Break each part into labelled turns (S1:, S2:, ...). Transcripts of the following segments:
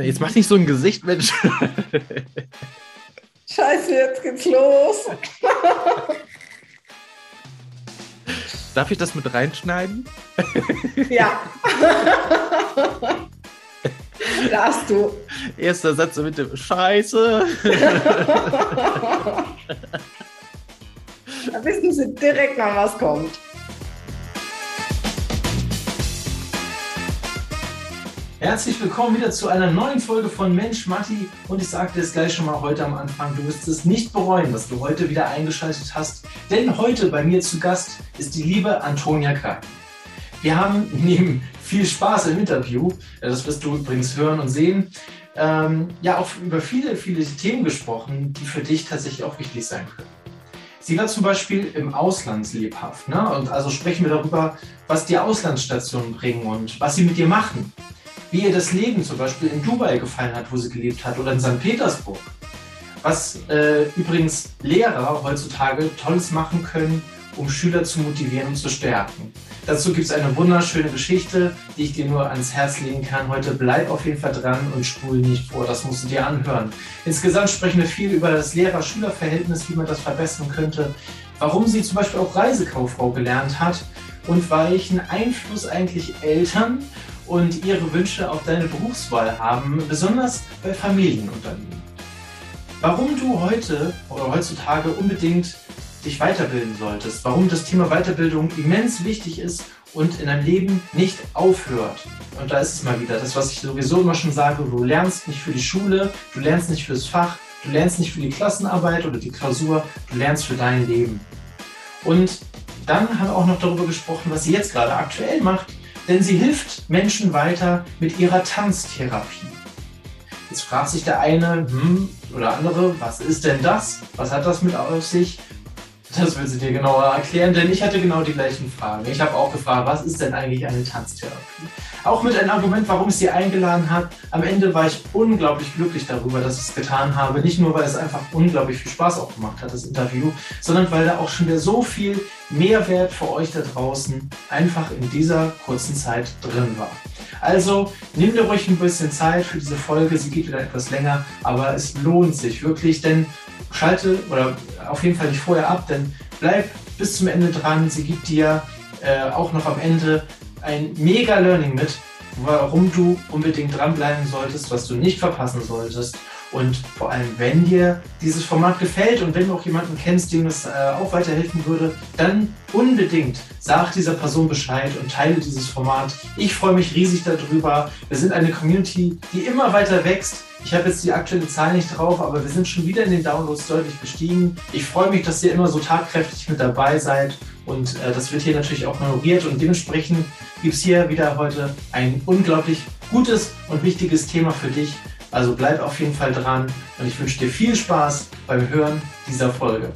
S1: Jetzt mach nicht so ein Gesicht, Mensch.
S2: Scheiße, jetzt geht's los.
S1: Darf ich das mit reinschneiden?
S2: Ja. Darfst du.
S1: Erster Satz mit dem Scheiße.
S2: Da wissen Sie direkt mal, was kommt.
S3: Herzlich willkommen wieder zu einer neuen Folge von Mensch Matti. Und ich sagte es gleich schon mal heute am Anfang, du wirst es nicht bereuen, dass du heute wieder eingeschaltet hast. Denn heute bei mir zu Gast ist die liebe Antonia Kraken. Wir haben neben viel Spaß im Interview, das wirst du übrigens hören und sehen, ähm, ja auch über viele, viele Themen gesprochen, die für dich tatsächlich auch wichtig sein können. Sie war zum Beispiel im Ausland lebhaft. Ne? Und also sprechen wir darüber, was die Auslandsstationen bringen und was sie mit dir machen wie ihr das Leben zum Beispiel in Dubai gefallen hat, wo sie gelebt hat, oder in St. Petersburg. Was äh, übrigens Lehrer heutzutage Tolles machen können, um Schüler zu motivieren und zu stärken. Dazu gibt es eine wunderschöne Geschichte, die ich dir nur ans Herz legen kann. Heute bleib auf jeden Fall dran und spul nicht vor, das musst du dir anhören. Insgesamt sprechen wir viel über das Lehrer-Schüler-Verhältnis, wie man das verbessern könnte, warum sie zum Beispiel auch Reisekauffrau gelernt hat und welchen Einfluss eigentlich Eltern und ihre Wünsche auf deine Berufswahl haben, besonders bei Familienunternehmen. Warum du heute oder heutzutage unbedingt dich weiterbilden solltest, warum das Thema Weiterbildung immens wichtig ist und in deinem Leben nicht aufhört. Und da ist es mal wieder das, was ich sowieso immer schon sage, du lernst nicht für die Schule, du lernst nicht fürs Fach, du lernst nicht für die Klassenarbeit oder die Klausur, du lernst für dein Leben. Und dann haben wir auch noch darüber gesprochen, was sie jetzt gerade aktuell macht, denn sie hilft Menschen weiter mit ihrer Tanztherapie. Jetzt fragt sich der eine hm, oder andere, was ist denn das? Was hat das mit auf sich? Das will sie dir genauer erklären, denn ich hatte genau die gleichen Fragen. Ich habe auch gefragt, was ist denn eigentlich eine Tanztherapie? Auch mit einem Argument, warum ich sie eingeladen habe. Am Ende war ich unglaublich glücklich darüber, dass ich es getan habe. Nicht nur, weil es einfach unglaublich viel Spaß auch gemacht hat, das Interview, sondern weil da auch schon wieder so viel Mehrwert für euch da draußen einfach in dieser kurzen Zeit drin war. Also nehmt ihr ruhig ein bisschen Zeit für diese Folge. Sie geht wieder etwas länger, aber es lohnt sich wirklich, denn schalte oder auf jeden Fall nicht vorher ab, denn bleib bis zum Ende dran. Sie gibt dir äh, auch noch am Ende ein mega Learning mit, warum du unbedingt dranbleiben solltest, was du nicht verpassen solltest. Und vor allem, wenn dir dieses Format gefällt und wenn du auch jemanden kennst, dem es äh, auch weiterhelfen würde, dann unbedingt sag dieser Person Bescheid und teile dieses Format. Ich freue mich riesig darüber. Wir sind eine Community, die immer weiter wächst. Ich habe jetzt die aktuelle Zahl nicht drauf, aber wir sind schon wieder in den Downloads deutlich gestiegen. Ich freue mich, dass ihr immer so tatkräftig mit dabei seid und äh, das wird hier natürlich auch honoriert und dementsprechend gibt es hier wieder heute ein unglaublich gutes und wichtiges Thema für dich. Also bleib auf jeden Fall dran und ich wünsche dir viel Spaß beim Hören dieser Folge.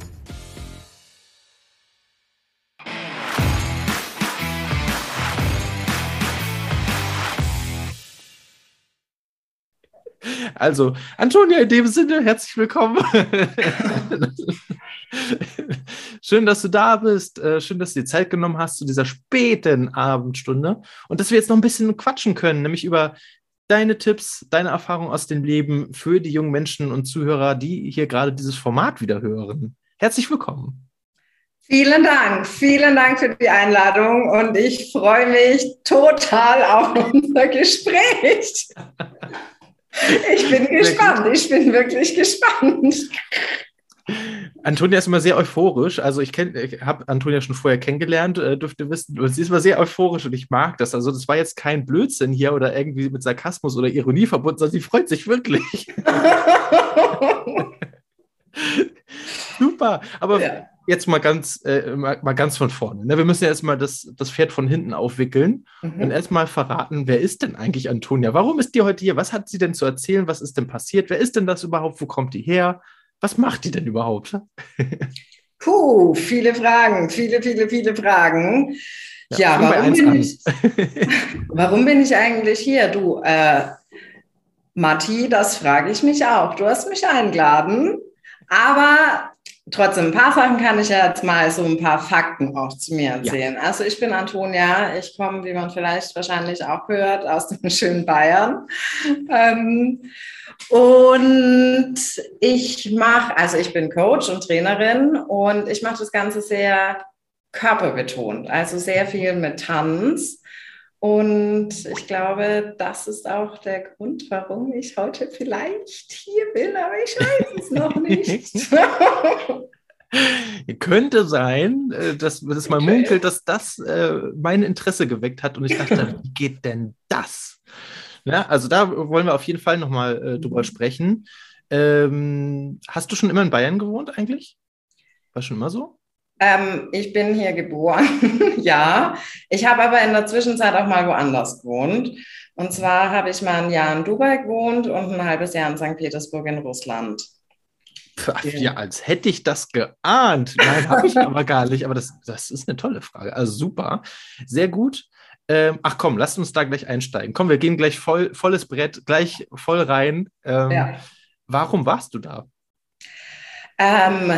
S1: Also, Antonia, in dem Sinne, herzlich willkommen. schön, dass du da bist. Äh, schön, dass du dir Zeit genommen hast zu dieser späten Abendstunde und dass wir jetzt noch ein bisschen quatschen können, nämlich über deine Tipps, deine Erfahrungen aus dem Leben für die jungen Menschen und Zuhörer, die hier gerade dieses Format wieder hören. Herzlich willkommen.
S2: Vielen Dank, vielen Dank für die Einladung und ich freue mich total auf unser Gespräch. Ich bin gespannt, ich bin wirklich gespannt.
S1: Antonia ist immer sehr euphorisch. Also ich, ich habe Antonia schon vorher kennengelernt, äh, dürfte wissen. Und sie ist immer sehr euphorisch und ich mag das. Also das war jetzt kein Blödsinn hier oder irgendwie mit Sarkasmus oder Ironie verbunden, sondern sie freut sich wirklich. Super. Aber ja. Jetzt mal ganz, äh, mal, mal, ganz von vorne. Ne? Wir müssen ja erstmal das, das Pferd von hinten aufwickeln mhm. und erstmal verraten, wer ist denn eigentlich Antonia? Warum ist die heute hier? Was hat sie denn zu erzählen? Was ist denn passiert? Wer ist denn das überhaupt? Wo kommt die her? Was macht die denn überhaupt?
S2: Puh, viele Fragen, viele, viele, viele Fragen. Ja, ja warum, bin ich, warum bin ich eigentlich hier? Du, äh, Matti, das frage ich mich auch. Du hast mich eingeladen, aber trotzdem, ein paar Sachen kann ich ja jetzt mal so ein paar Fakten auch zu mir erzählen. Ja. Also ich bin Antonia, ich komme, wie man vielleicht wahrscheinlich auch hört, aus dem schönen Bayern. Ähm, und ich mache, also ich bin Coach und Trainerin und ich mache das Ganze sehr körperbetont, also sehr viel mit Tanz. Und ich glaube, das ist auch der Grund, warum ich heute vielleicht hier bin, aber ich weiß es noch nicht.
S3: Könnte sein, äh, dass, dass man okay. munkelt, dass das äh, mein Interesse geweckt hat und ich dachte, wie geht denn das? Ja, also da wollen wir auf jeden Fall nochmal äh, drüber mhm. sprechen. Ähm, hast du schon immer in Bayern gewohnt eigentlich? War schon immer so?
S2: Ähm, ich bin hier geboren, ja. Ich habe aber in der Zwischenzeit auch mal woanders gewohnt. Und zwar habe ich mal ein Jahr in Dubai gewohnt und ein halbes Jahr in St. Petersburg in Russland.
S3: Ja, als hätte ich das geahnt. Nein, habe ich aber gar nicht. Aber das, das ist eine tolle Frage. Also super. Sehr gut. Ähm, ach komm, lasst uns da gleich einsteigen. Komm, wir gehen gleich voll, volles Brett, gleich voll rein. Ähm, ja. Warum warst du da?
S2: Ähm,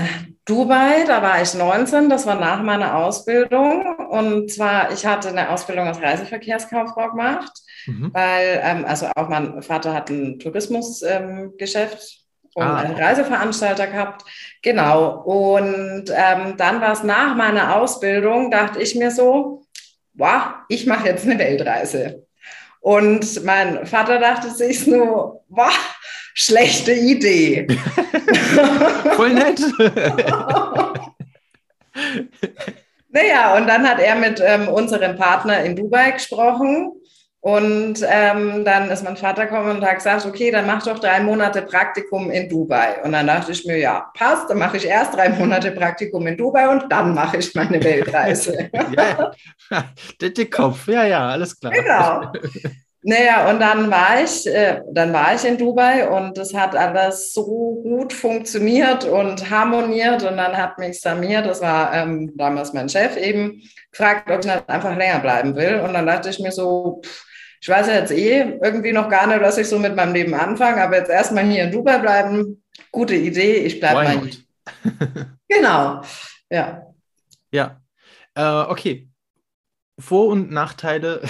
S2: Dubai, da war ich 19, das war nach meiner Ausbildung. Und zwar, ich hatte eine Ausbildung als Reiseverkehrskauffrau gemacht, mhm. weil, ähm, also auch mein Vater hat ein Tourismusgeschäft ähm, und ah. einen Reiseveranstalter gehabt. Genau. Und ähm, dann war es nach meiner Ausbildung, dachte ich mir so, wow, ich mache jetzt eine Weltreise. Und mein Vater dachte sich nur, wow, schlechte Idee.
S3: Voll nett.
S2: naja, und dann hat er mit ähm, unserem Partner in Dubai gesprochen. Und ähm, dann ist mein Vater gekommen und hat gesagt, okay, dann mach doch drei Monate Praktikum in Dubai. Und dann dachte ich mir, ja, passt, dann mache ich erst drei Monate Praktikum in Dubai und dann mache ich meine Weltreise.
S3: ja, ja. Der Kopf, ja, ja, alles klar.
S2: Genau. Naja, und dann war ich, äh, dann war ich in Dubai und das hat alles so gut funktioniert und harmoniert. Und dann hat mich Samir, das war ähm, damals mein Chef, eben gefragt, ob ich nicht einfach länger bleiben will. Und dann dachte ich mir so, pff, ich weiß ja jetzt eh irgendwie noch gar nicht, was ich so mit meinem Leben anfange, aber jetzt erstmal hier in Dubai bleiben, gute Idee, ich bleibe mal hier. genau, ja.
S3: Ja, äh, okay. Vor- und Nachteile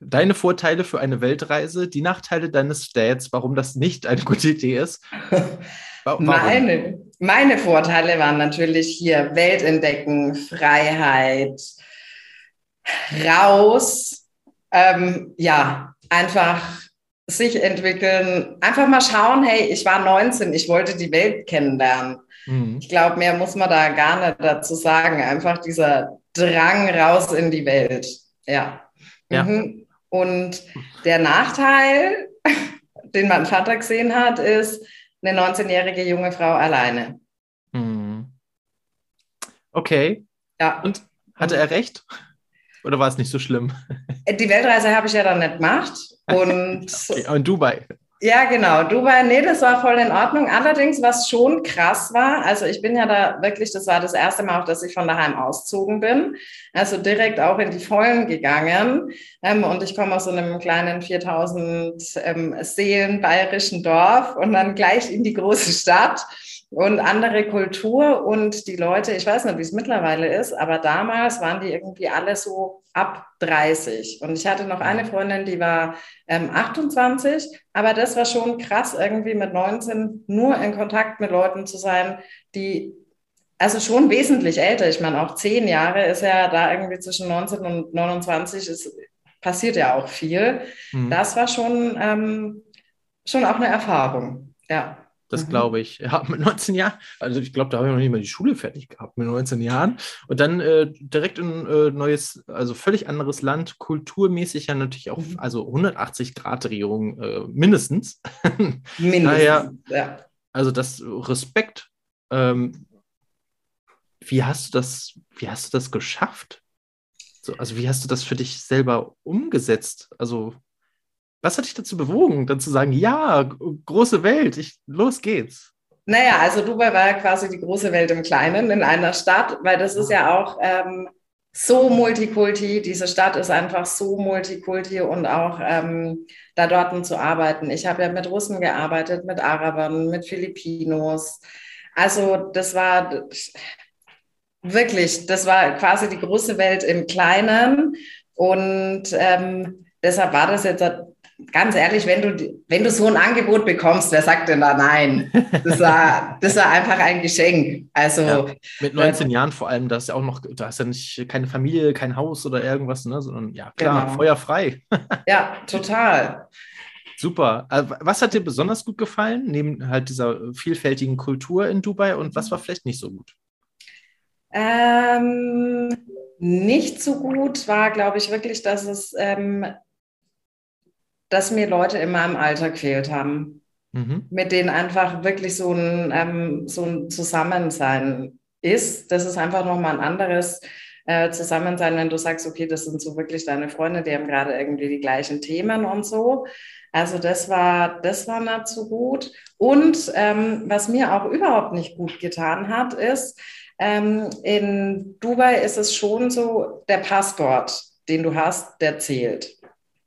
S3: deine Vorteile für eine Weltreise, die Nachteile deines Dads, warum das nicht eine gute Idee ist?
S2: Meine, meine Vorteile waren natürlich hier Welt entdecken, Freiheit, raus, ähm, ja, einfach sich entwickeln, einfach mal schauen, hey, ich war 19, ich wollte die Welt kennenlernen. Mhm. Ich glaube, mehr muss man da gar nicht dazu sagen. Einfach dieser Drang raus in die Welt. Ja. ja. Mhm. Und der Nachteil, den mein Vater gesehen hat, ist eine 19-jährige junge Frau alleine. Hm.
S3: Okay. Ja. Und hatte er recht? Oder war es nicht so schlimm?
S2: Die Weltreise habe ich ja dann nicht gemacht. Und,
S3: okay. und Dubai.
S2: Ja, genau. Dubai, nee, das war voll in Ordnung. Allerdings, was schon krass war, also ich bin ja da wirklich, das war das erste Mal auch, dass ich von daheim auszogen bin. Also direkt auch in die Vollen gegangen. Ähm, und ich komme aus so einem kleinen 4000 ähm, Seelen bayerischen Dorf und dann gleich in die große Stadt und andere Kultur und die Leute, ich weiß nicht, wie es mittlerweile ist, aber damals waren die irgendwie alle so ab 30. Und ich hatte noch eine Freundin, die war ähm, 28, aber das war schon krass, irgendwie mit 19 nur in Kontakt mit Leuten zu sein, die also schon wesentlich älter. Ich meine, auch zehn Jahre ist ja da irgendwie zwischen 19 und 29 ist, passiert ja auch viel. Mhm. Das war schon, ähm, schon auch eine Erfahrung. Ja.
S3: Das mhm. glaube ich. Ja, mit 19 Jahren, also ich glaube, da habe ich noch nicht mal die Schule fertig gehabt mit 19 Jahren. Und dann äh, direkt in äh, neues, also völlig anderes Land, kulturmäßig ja natürlich auch, mhm. also 180 Grad Drehung äh, mindestens. Mindestens, Daher, ja. Also das Respekt. Ähm, wie hast du das, wie hast du das geschafft? So, also wie hast du das für dich selber umgesetzt? Also was hat dich dazu bewogen, dann zu sagen, ja, große Welt, ich, los geht's?
S2: Naja, also Dubai war ja quasi die große Welt im Kleinen in einer Stadt, weil das ist ja auch ähm, so multikulti. Diese Stadt ist einfach so multikulti und auch ähm, da dort zu arbeiten. Ich habe ja mit Russen gearbeitet, mit Arabern, mit Filipinos, Also das war wirklich, das war quasi die große Welt im Kleinen. Und ähm, deshalb war das jetzt ganz ehrlich, wenn du, wenn du so ein Angebot bekommst, wer sagt denn da nein? Das war, das war einfach ein Geschenk. Also ja,
S3: mit 19 äh, Jahren vor allem, da ist ja auch noch, da hast ja nicht keine Familie, kein Haus oder irgendwas, ne? sondern ja, klar, genau. feuerfrei.
S2: ja, total.
S3: Super. Äh, was hat dir besonders gut gefallen, neben halt dieser vielfältigen Kultur in Dubai und was war vielleicht nicht so gut?
S2: Ähm, nicht so gut war, glaube ich, wirklich, dass es ähm, dass mir Leute in meinem Alter gefehlt haben, mhm. mit denen einfach wirklich so ein, ähm, so ein Zusammensein ist. Das ist einfach nochmal ein anderes äh, Zusammensein, wenn du sagst, okay, das sind so wirklich deine Freunde, die haben gerade irgendwie die gleichen Themen und so. Also das war, das war nicht so gut. Und ähm, was mir auch überhaupt nicht gut getan hat, ist, ähm, in Dubai ist es schon so, der Passport, den du hast, der zählt.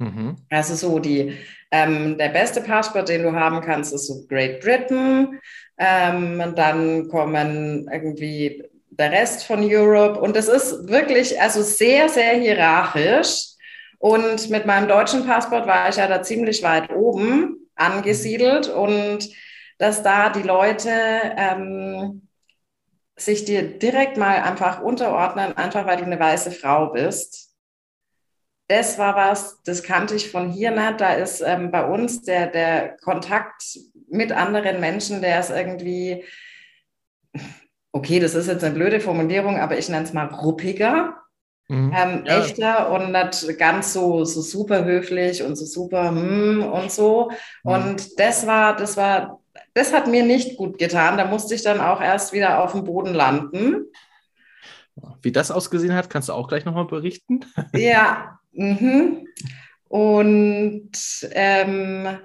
S2: Mhm. Also so die, ähm, der beste Passport, den du haben kannst, ist so Great Britain. Ähm, dann kommen irgendwie der Rest von Europe. Und das ist wirklich also sehr, sehr hierarchisch. Und mit meinem deutschen Passport war ich ja da ziemlich weit oben angesiedelt und dass da die Leute ähm, sich dir direkt mal einfach unterordnen, einfach weil du eine weiße Frau bist das war was, das kannte ich von hier nicht. Da ist ähm, bei uns der, der Kontakt mit anderen Menschen, der ist irgendwie, okay, das ist jetzt eine blöde Formulierung, aber ich nenne es mal ruppiger. Mhm. Ähm, ja. Echter und nicht ganz so, so super höflich und so super hm und so. Mhm. Und das war, das war, das hat mir nicht gut getan. Da musste ich dann auch erst wieder auf dem Boden landen.
S3: Wie das ausgesehen hat, kannst du auch gleich nochmal berichten.
S2: Ja, Mhm. Und ähm,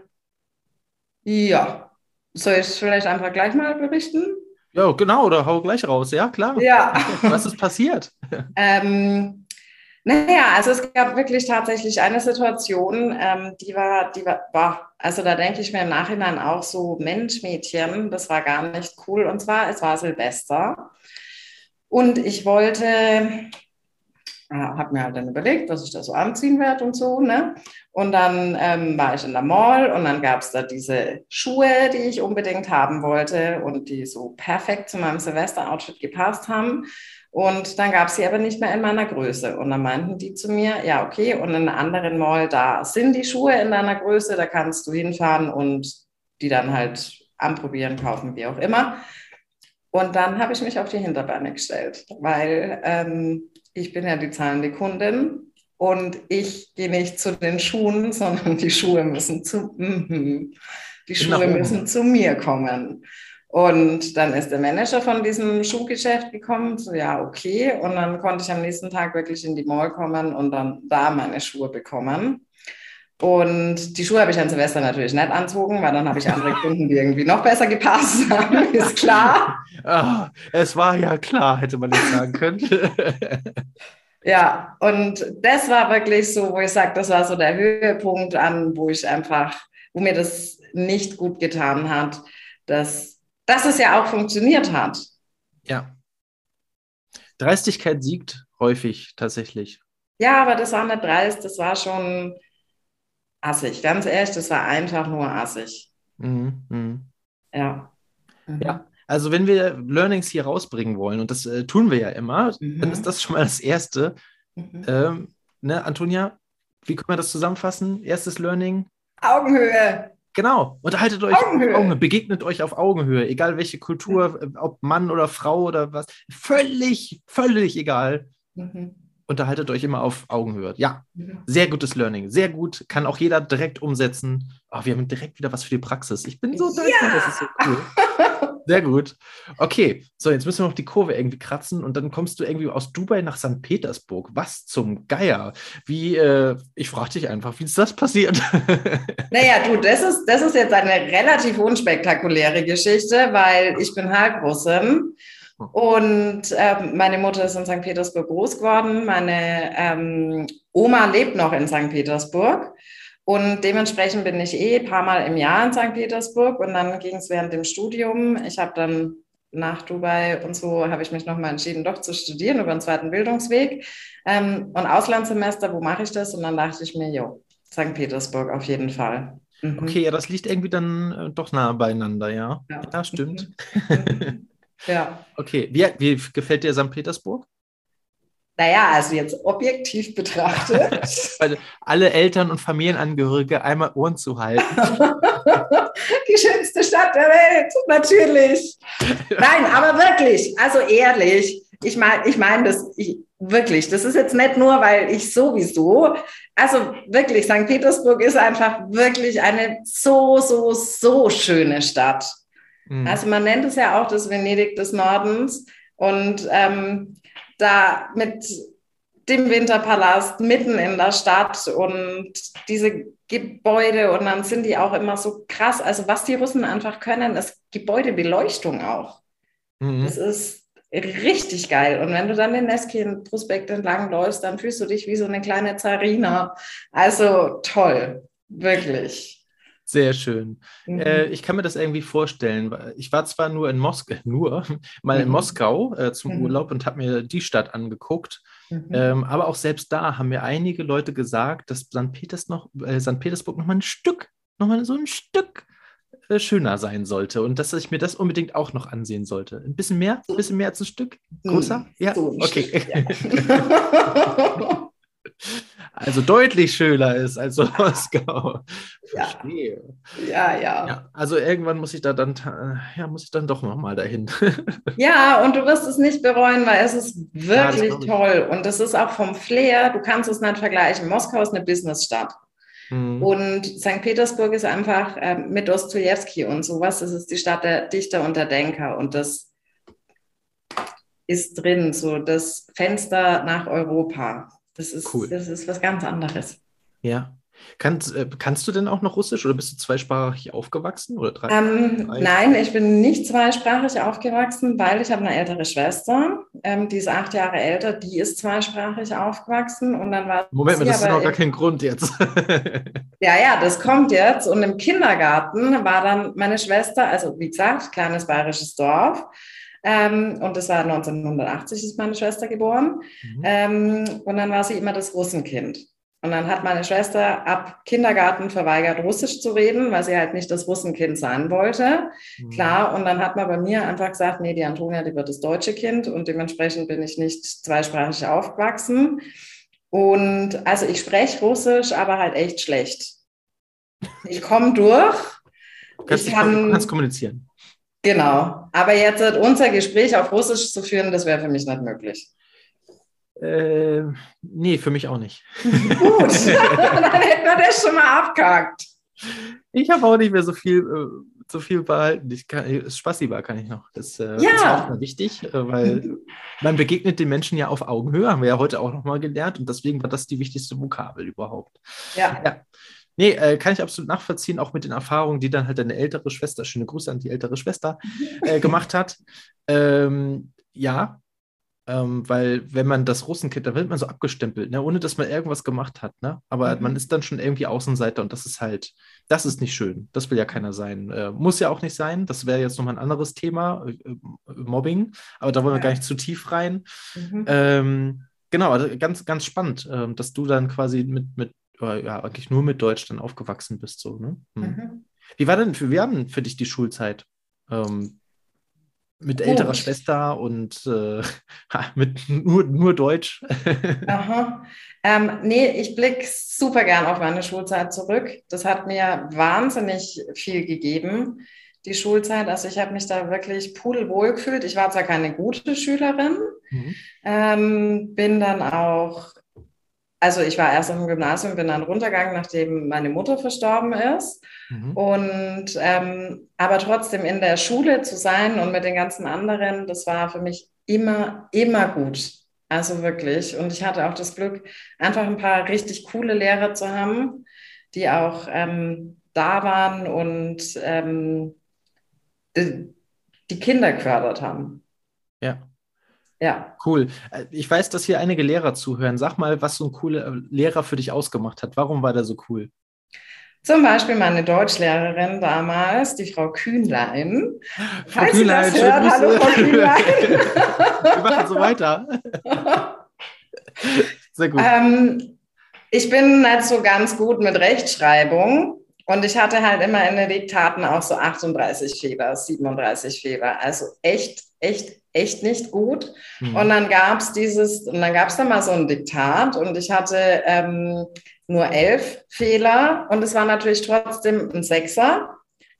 S2: ja, soll ich vielleicht einfach gleich mal berichten?
S3: Ja, genau, oder hau gleich raus, ja, klar.
S2: Ja.
S3: Was ist passiert?
S2: ähm, naja, also es gab wirklich tatsächlich eine Situation, ähm, die war, die war, boah, also da denke ich mir im Nachhinein auch so, Mensch, Mädchen, das war gar nicht cool. Und zwar, es war Silvester. Und ich wollte habe mir halt dann überlegt, was ich da so anziehen werde und so. Ne? Und dann ähm, war ich in der Mall und dann gab es da diese Schuhe, die ich unbedingt haben wollte und die so perfekt zu meinem Silvester-Outfit gepasst haben. Und dann gab es sie aber nicht mehr in meiner Größe. Und dann meinten die zu mir, ja, okay, und in einer anderen Mall, da sind die Schuhe in deiner Größe, da kannst du hinfahren und die dann halt anprobieren, kaufen, wie auch immer. Und dann habe ich mich auf die Hinterbeine gestellt, weil ähm, ich bin ja die zahlende Kundin und ich gehe nicht zu den Schuhen, sondern die Schuhe müssen zu, mm, die Schuhe müssen zu mir kommen. Und dann ist der Manager von diesem Schuhgeschäft gekommen, so ja, okay. Und dann konnte ich am nächsten Tag wirklich in die Mall kommen und dann da meine Schuhe bekommen. Und die Schuhe habe ich an Silvester natürlich nicht anzogen, weil dann habe ich andere Kunden, die irgendwie noch besser gepasst haben, ist klar.
S3: Oh, es war ja klar, hätte man nicht sagen können.
S2: ja, und das war wirklich so, wo ich sage, das war so der Höhepunkt an, wo ich einfach, wo mir das nicht gut getan hat, dass, dass es ja auch funktioniert hat.
S3: Ja. Dreistigkeit siegt häufig tatsächlich.
S2: Ja, aber das war nicht dreist, das war schon assig. Ganz ehrlich, das war einfach nur assig. Mhm, mh. Ja.
S3: Mhm. Ja. Also wenn wir Learnings hier rausbringen wollen, und das äh, tun wir ja immer, mhm. dann ist das schon mal das Erste. Mhm. Ähm, ne, Antonia, wie können wir das zusammenfassen? Erstes Learning?
S2: Augenhöhe.
S3: Genau, unterhaltet euch Augenhöhe. auf Augenhöhe, begegnet euch auf Augenhöhe, egal welche Kultur, mhm. ob Mann oder Frau oder was, völlig, völlig egal. Mhm unterhaltet euch immer auf Augenhöhe. Ja, sehr gutes Learning. Sehr gut. Kann auch jeder direkt umsetzen. Oh, wir haben direkt wieder was für die Praxis. Ich bin so dankbar, ja. das ist so cool. Sehr gut. Okay, so jetzt müssen wir noch die Kurve irgendwie kratzen und dann kommst du irgendwie aus Dubai nach St. Petersburg. Was zum Geier? Wie, äh, ich frage dich einfach, wie ist das passiert?
S2: Naja, du, das ist, das ist jetzt eine relativ unspektakuläre Geschichte, weil ich bin Halbrussin und ähm, meine Mutter ist in St. Petersburg groß geworden. Meine ähm, Oma lebt noch in St. Petersburg. Und dementsprechend bin ich eh ein paar Mal im Jahr in St. Petersburg. Und dann ging es während dem Studium. Ich habe dann nach Dubai und so habe ich mich nochmal entschieden, doch zu studieren über einen zweiten Bildungsweg. Ähm, und Auslandssemester, wo mache ich das? Und dann dachte ich mir, jo, St. Petersburg auf jeden Fall.
S3: Mhm. Okay, ja, das liegt irgendwie dann äh, doch nah beieinander, ja. Ja, ja stimmt.
S2: Mhm. Ja.
S3: Okay, wie, wie gefällt dir St. Petersburg?
S2: Naja, also jetzt objektiv betrachtet.
S3: Weil alle Eltern und Familienangehörige einmal Ohren zu halten.
S2: Die schönste Stadt der Welt, natürlich. Nein, aber wirklich, also ehrlich, ich meine ich mein das ich, wirklich, das ist jetzt nicht nur, weil ich sowieso, also wirklich, St. Petersburg ist einfach wirklich eine so, so, so schöne Stadt. Mhm. Also man nennt es ja auch das Venedig des Nordens. Und ähm, da mit dem Winterpalast mitten in der Stadt und diese Gebäude und dann sind die auch immer so krass. Also was die Russen einfach können, ist Gebäudebeleuchtung auch. Mhm. Das ist richtig geil. Und wenn du dann den Neskin-Prospekt entlang läufst, dann fühlst du dich wie so eine kleine Zarina. Also toll, wirklich.
S3: Sehr schön. Mhm. Äh, ich kann mir das irgendwie vorstellen. Ich war zwar nur in Moskau, nur mal in mhm. Moskau äh, zum mhm. Urlaub und habe mir die Stadt angeguckt. Mhm. Ähm, aber auch selbst da haben mir einige Leute gesagt, dass St. Peters noch, äh, St. Petersburg noch mal ein Stück, noch mal so ein Stück äh, schöner sein sollte und dass ich mir das unbedingt auch noch ansehen sollte. Ein bisschen mehr, ein bisschen mehr als ein Stück? Größer? Hm, ja, so okay. Stück, ja. also deutlich schöner ist als Moskau.
S2: Verstehe. Ja. ja. ja,
S3: ja. Also irgendwann muss ich da dann, ja, muss ich dann doch noch mal dahin.
S2: ja, und du wirst es nicht bereuen, weil es ist wirklich ja, toll und es ist auch vom Flair. Du kannst es nicht vergleichen. Moskau ist eine Businessstadt. Mhm. Und St. Petersburg ist einfach äh, mit Dostoevsky und sowas. Das ist die Stadt der Dichter und der Denker und das ist drin, so das Fenster nach Europa. Das ist, cool. das ist was ganz anderes.
S3: Ja. Kannst, äh, kannst du denn auch noch Russisch oder bist du zweisprachig aufgewachsen? Oder drei,
S2: ähm, drei? Nein, ich bin nicht zweisprachig aufgewachsen, weil ich habe eine ältere Schwester, ähm, die ist acht Jahre älter, die ist zweisprachig aufgewachsen und dann war
S3: Moment mal, das ist noch gar kein Grund jetzt.
S2: ja, ja, das kommt jetzt und im Kindergarten war dann meine Schwester, also wie gesagt, kleines bayerisches Dorf, ähm, und das war 1980 ist meine Schwester geboren. Mhm. Ähm, und dann war sie immer das Russenkind. Und dann hat meine Schwester ab Kindergarten verweigert, Russisch zu reden, weil sie halt nicht das Russenkind sein wollte. Mhm. Klar, und dann hat man bei mir einfach gesagt, nee, die Antonia, die wird das deutsche Kind und dementsprechend bin ich nicht zweisprachig aufgewachsen. Und also ich spreche Russisch, aber halt echt schlecht. Ich komme durch.
S3: Kannst, ich kann, kannst kommunizieren.
S2: Genau. Aber jetzt unser Gespräch auf Russisch zu führen, das wäre für mich nicht möglich.
S3: Äh, nee, für mich auch nicht.
S2: Gut, dann hätten wir das schon mal abgehakt.
S3: Ich habe auch nicht mehr so viel, äh, so viel behalten. Ich kann, Spassibar kann ich noch. Das äh, ja. ist auch mal wichtig, äh, weil man begegnet den Menschen ja auf Augenhöhe, haben wir ja heute auch nochmal gelernt und deswegen war das die wichtigste Vokabel überhaupt.
S2: Ja. ja.
S3: Nee, äh, kann ich absolut nachvollziehen, auch mit den Erfahrungen, die dann halt deine ältere Schwester, schöne Grüße an die ältere Schwester, äh, gemacht hat. Ähm, ja, ähm, weil wenn man das Russenkind, da wird man so abgestempelt, ne? ohne dass man irgendwas gemacht hat. Ne? Aber mhm. man ist dann schon irgendwie Außenseiter und das ist halt, das ist nicht schön. Das will ja keiner sein. Äh, muss ja auch nicht sein. Das wäre jetzt nochmal ein anderes Thema, äh, äh, Mobbing, aber da wollen wir ja. gar nicht zu tief rein. Mhm. Ähm, genau, also ganz, ganz spannend, äh, dass du dann quasi mit, mit ja, eigentlich nur mit Deutsch dann aufgewachsen bist. So, ne? Hm. Mhm. Wie war denn für, wie denn für dich die Schulzeit? Ähm, mit älterer Schwester und äh, mit nur, nur Deutsch.
S2: Aha. Ähm, nee, ich blicke super gern auf meine Schulzeit zurück. Das hat mir wahnsinnig viel gegeben, die Schulzeit. Also ich habe mich da wirklich pudelwohl gefühlt. Ich war zwar keine gute Schülerin, mhm. ähm, bin dann auch also ich war erst im Gymnasium, bin dann runtergegangen, nachdem meine Mutter verstorben ist. Mhm. Und ähm, aber trotzdem in der Schule zu sein und mit den ganzen anderen, das war für mich immer, immer gut. Also wirklich. Und ich hatte auch das Glück, einfach ein paar richtig coole Lehrer zu haben, die auch ähm, da waren und ähm, die, die Kinder gefördert haben.
S3: Ja.
S2: Ja.
S3: Cool. Äh, ich weiß, dass hier einige Lehrer zuhören. Sag mal, was so ein cooler äh, Lehrer für dich ausgemacht hat. Warum war der so cool?
S2: Zum Beispiel meine Deutschlehrerin damals, die Frau Kühnlein.
S3: Frau Falls Kühnlein, Sie das hört, hallo Frau Kühnlein. Wir machen so weiter.
S2: Sehr gut. Ähm, ich bin nicht so ganz gut mit Rechtschreibung. Und ich hatte halt immer in den Diktaten auch so 38 Fehler, 37 Fehler. Also echt, echt, echt nicht gut. Mhm. Und dann gab es dieses, und dann gab es da mal so ein Diktat und ich hatte ähm, nur elf Fehler und es war natürlich trotzdem ein Sechser.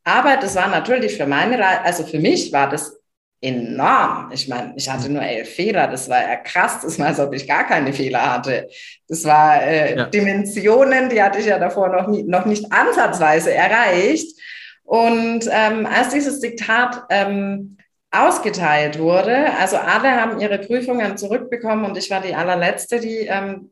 S2: Aber das war natürlich für meine, also für mich war das enorm. Ich meine, ich hatte nur elf Fehler. Das war ja krass. Das war, als ob ich gar keine Fehler hatte. Das war äh, ja. Dimensionen, die hatte ich ja davor noch, nie, noch nicht ansatzweise erreicht. Und ähm, als dieses Diktat ähm, ausgeteilt wurde, also alle haben ihre Prüfungen zurückbekommen und ich war die allerletzte, die ähm,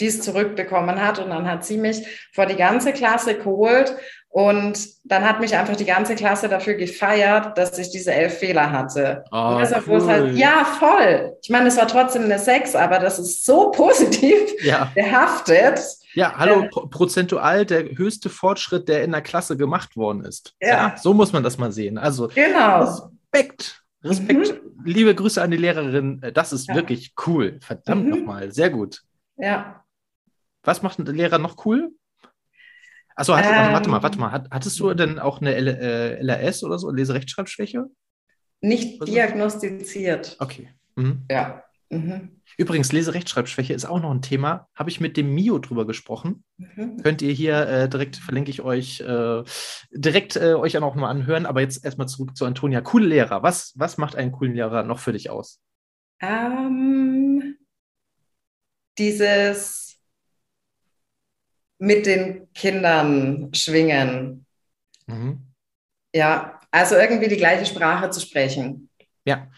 S2: dies zurückbekommen hat. Und dann hat sie mich vor die ganze Klasse geholt und dann hat mich einfach die ganze Klasse dafür gefeiert, dass ich diese elf Fehler hatte. Oh, cool. halt, ja, voll. Ich meine, es war trotzdem eine Sechs, aber das ist so positiv ja. behaftet.
S3: Ja, hallo, äh, prozentual der höchste Fortschritt, der in der Klasse gemacht worden ist. Ja. ja so muss man das mal sehen. Also genau. Respekt. Respekt. Mhm. Liebe Grüße an die Lehrerin. Das ist ja. wirklich cool. Verdammt mhm. nochmal. Sehr gut.
S2: Ja.
S3: Was macht ein Lehrer noch cool? Achso, hat, ähm, also, warte mal, warte mal. Hat, hattest du denn auch eine L äh, LRS oder so, Leserechtschreibschwäche?
S2: Nicht diagnostiziert.
S3: Okay.
S2: Mhm. Ja. Mhm.
S3: Übrigens, Leserechtschreibschwäche ist auch noch ein Thema. Habe ich mit dem Mio drüber gesprochen. Mhm. Könnt ihr hier äh, direkt, verlinke ich euch, äh, direkt äh, euch auch mal anhören. Aber jetzt erstmal zurück zu Antonia. Coole Lehrer. Was, was macht einen coolen Lehrer noch für dich aus?
S2: Ähm, dieses mit den Kindern schwingen. Mhm. Ja, also irgendwie die gleiche Sprache zu sprechen.
S3: Ja,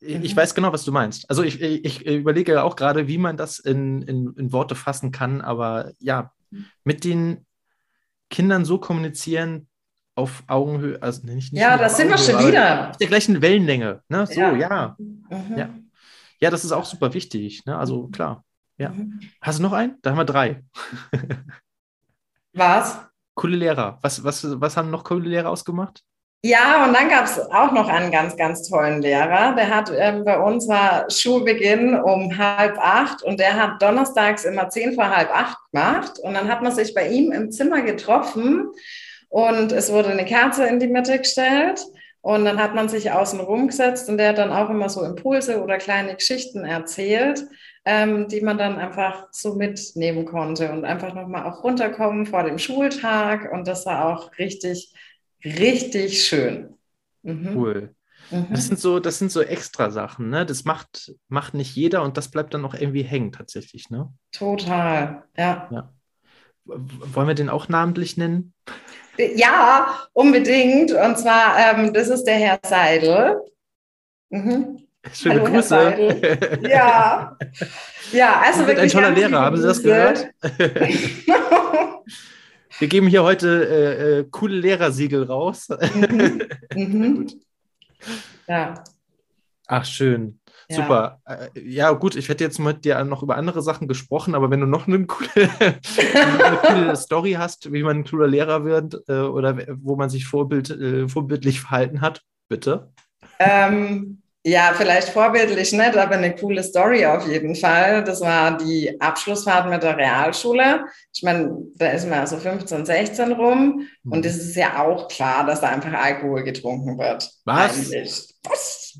S3: ich mhm. weiß genau, was du meinst. Also ich, ich überlege auch gerade, wie man das in, in, in, Worte fassen kann, aber ja, mit den Kindern so kommunizieren auf Augenhöhe, also nicht, nicht
S2: Ja, das sind wir schon wieder.
S3: Auf der gleichen Wellenlänge. Ne? So, ja. Ja. Mhm. ja. ja. das ist auch super wichtig. Ne? Also klar. Ja. Mhm. Hast du noch einen? Da haben wir drei.
S2: Was?
S3: Coole Lehrer. Was, was, was haben noch coole Lehrer ausgemacht?
S2: Ja, und dann gab es auch noch einen ganz, ganz tollen Lehrer. Der hat ähm, bei uns war Schulbeginn um halb acht und der hat donnerstags immer zehn vor halb acht gemacht. Und dann hat man sich bei ihm im Zimmer getroffen und es wurde eine Kerze in die Mitte gestellt. Und dann hat man sich außen rumgesetzt und der hat dann auch immer so Impulse oder kleine Geschichten erzählt ähm, die man dann einfach so mitnehmen konnte und einfach nochmal auch runterkommen vor dem Schultag. Und das war auch richtig, richtig schön.
S3: Mhm. Cool. Mhm. Das sind so, das sind so extra Sachen, ne? Das macht, macht nicht jeder und das bleibt dann noch irgendwie hängen tatsächlich, ne?
S2: Total, ja. ja.
S3: Wollen wir den auch namentlich nennen?
S2: Ja, unbedingt. Und zwar, ähm, das ist der Herr Seidel.
S3: Mhm. Schöne Hallo, Grüße.
S2: Ja. Ja, also
S3: wirklich. Ein toller Lehrer, haben Sie das gehört? Wir geben hier heute äh, äh, coole Lehrersiegel raus. Mhm. Mhm. ja. Ach, schön. Ja. Super. Äh, ja, gut, ich hätte jetzt mit dir noch über andere Sachen gesprochen, aber wenn du noch eine coole, eine coole Story hast, wie man ein cooler Lehrer wird äh, oder wo man sich vorbild, äh, vorbildlich verhalten hat, bitte.
S2: Ähm, ja, vielleicht vorbildlich nicht, aber eine coole Story auf jeden Fall. Das war die Abschlussfahrt mit der Realschule. Ich meine, da ist man so 15, 16 rum mhm. und es ist ja auch klar, dass da einfach Alkohol getrunken wird.
S3: Was? Was?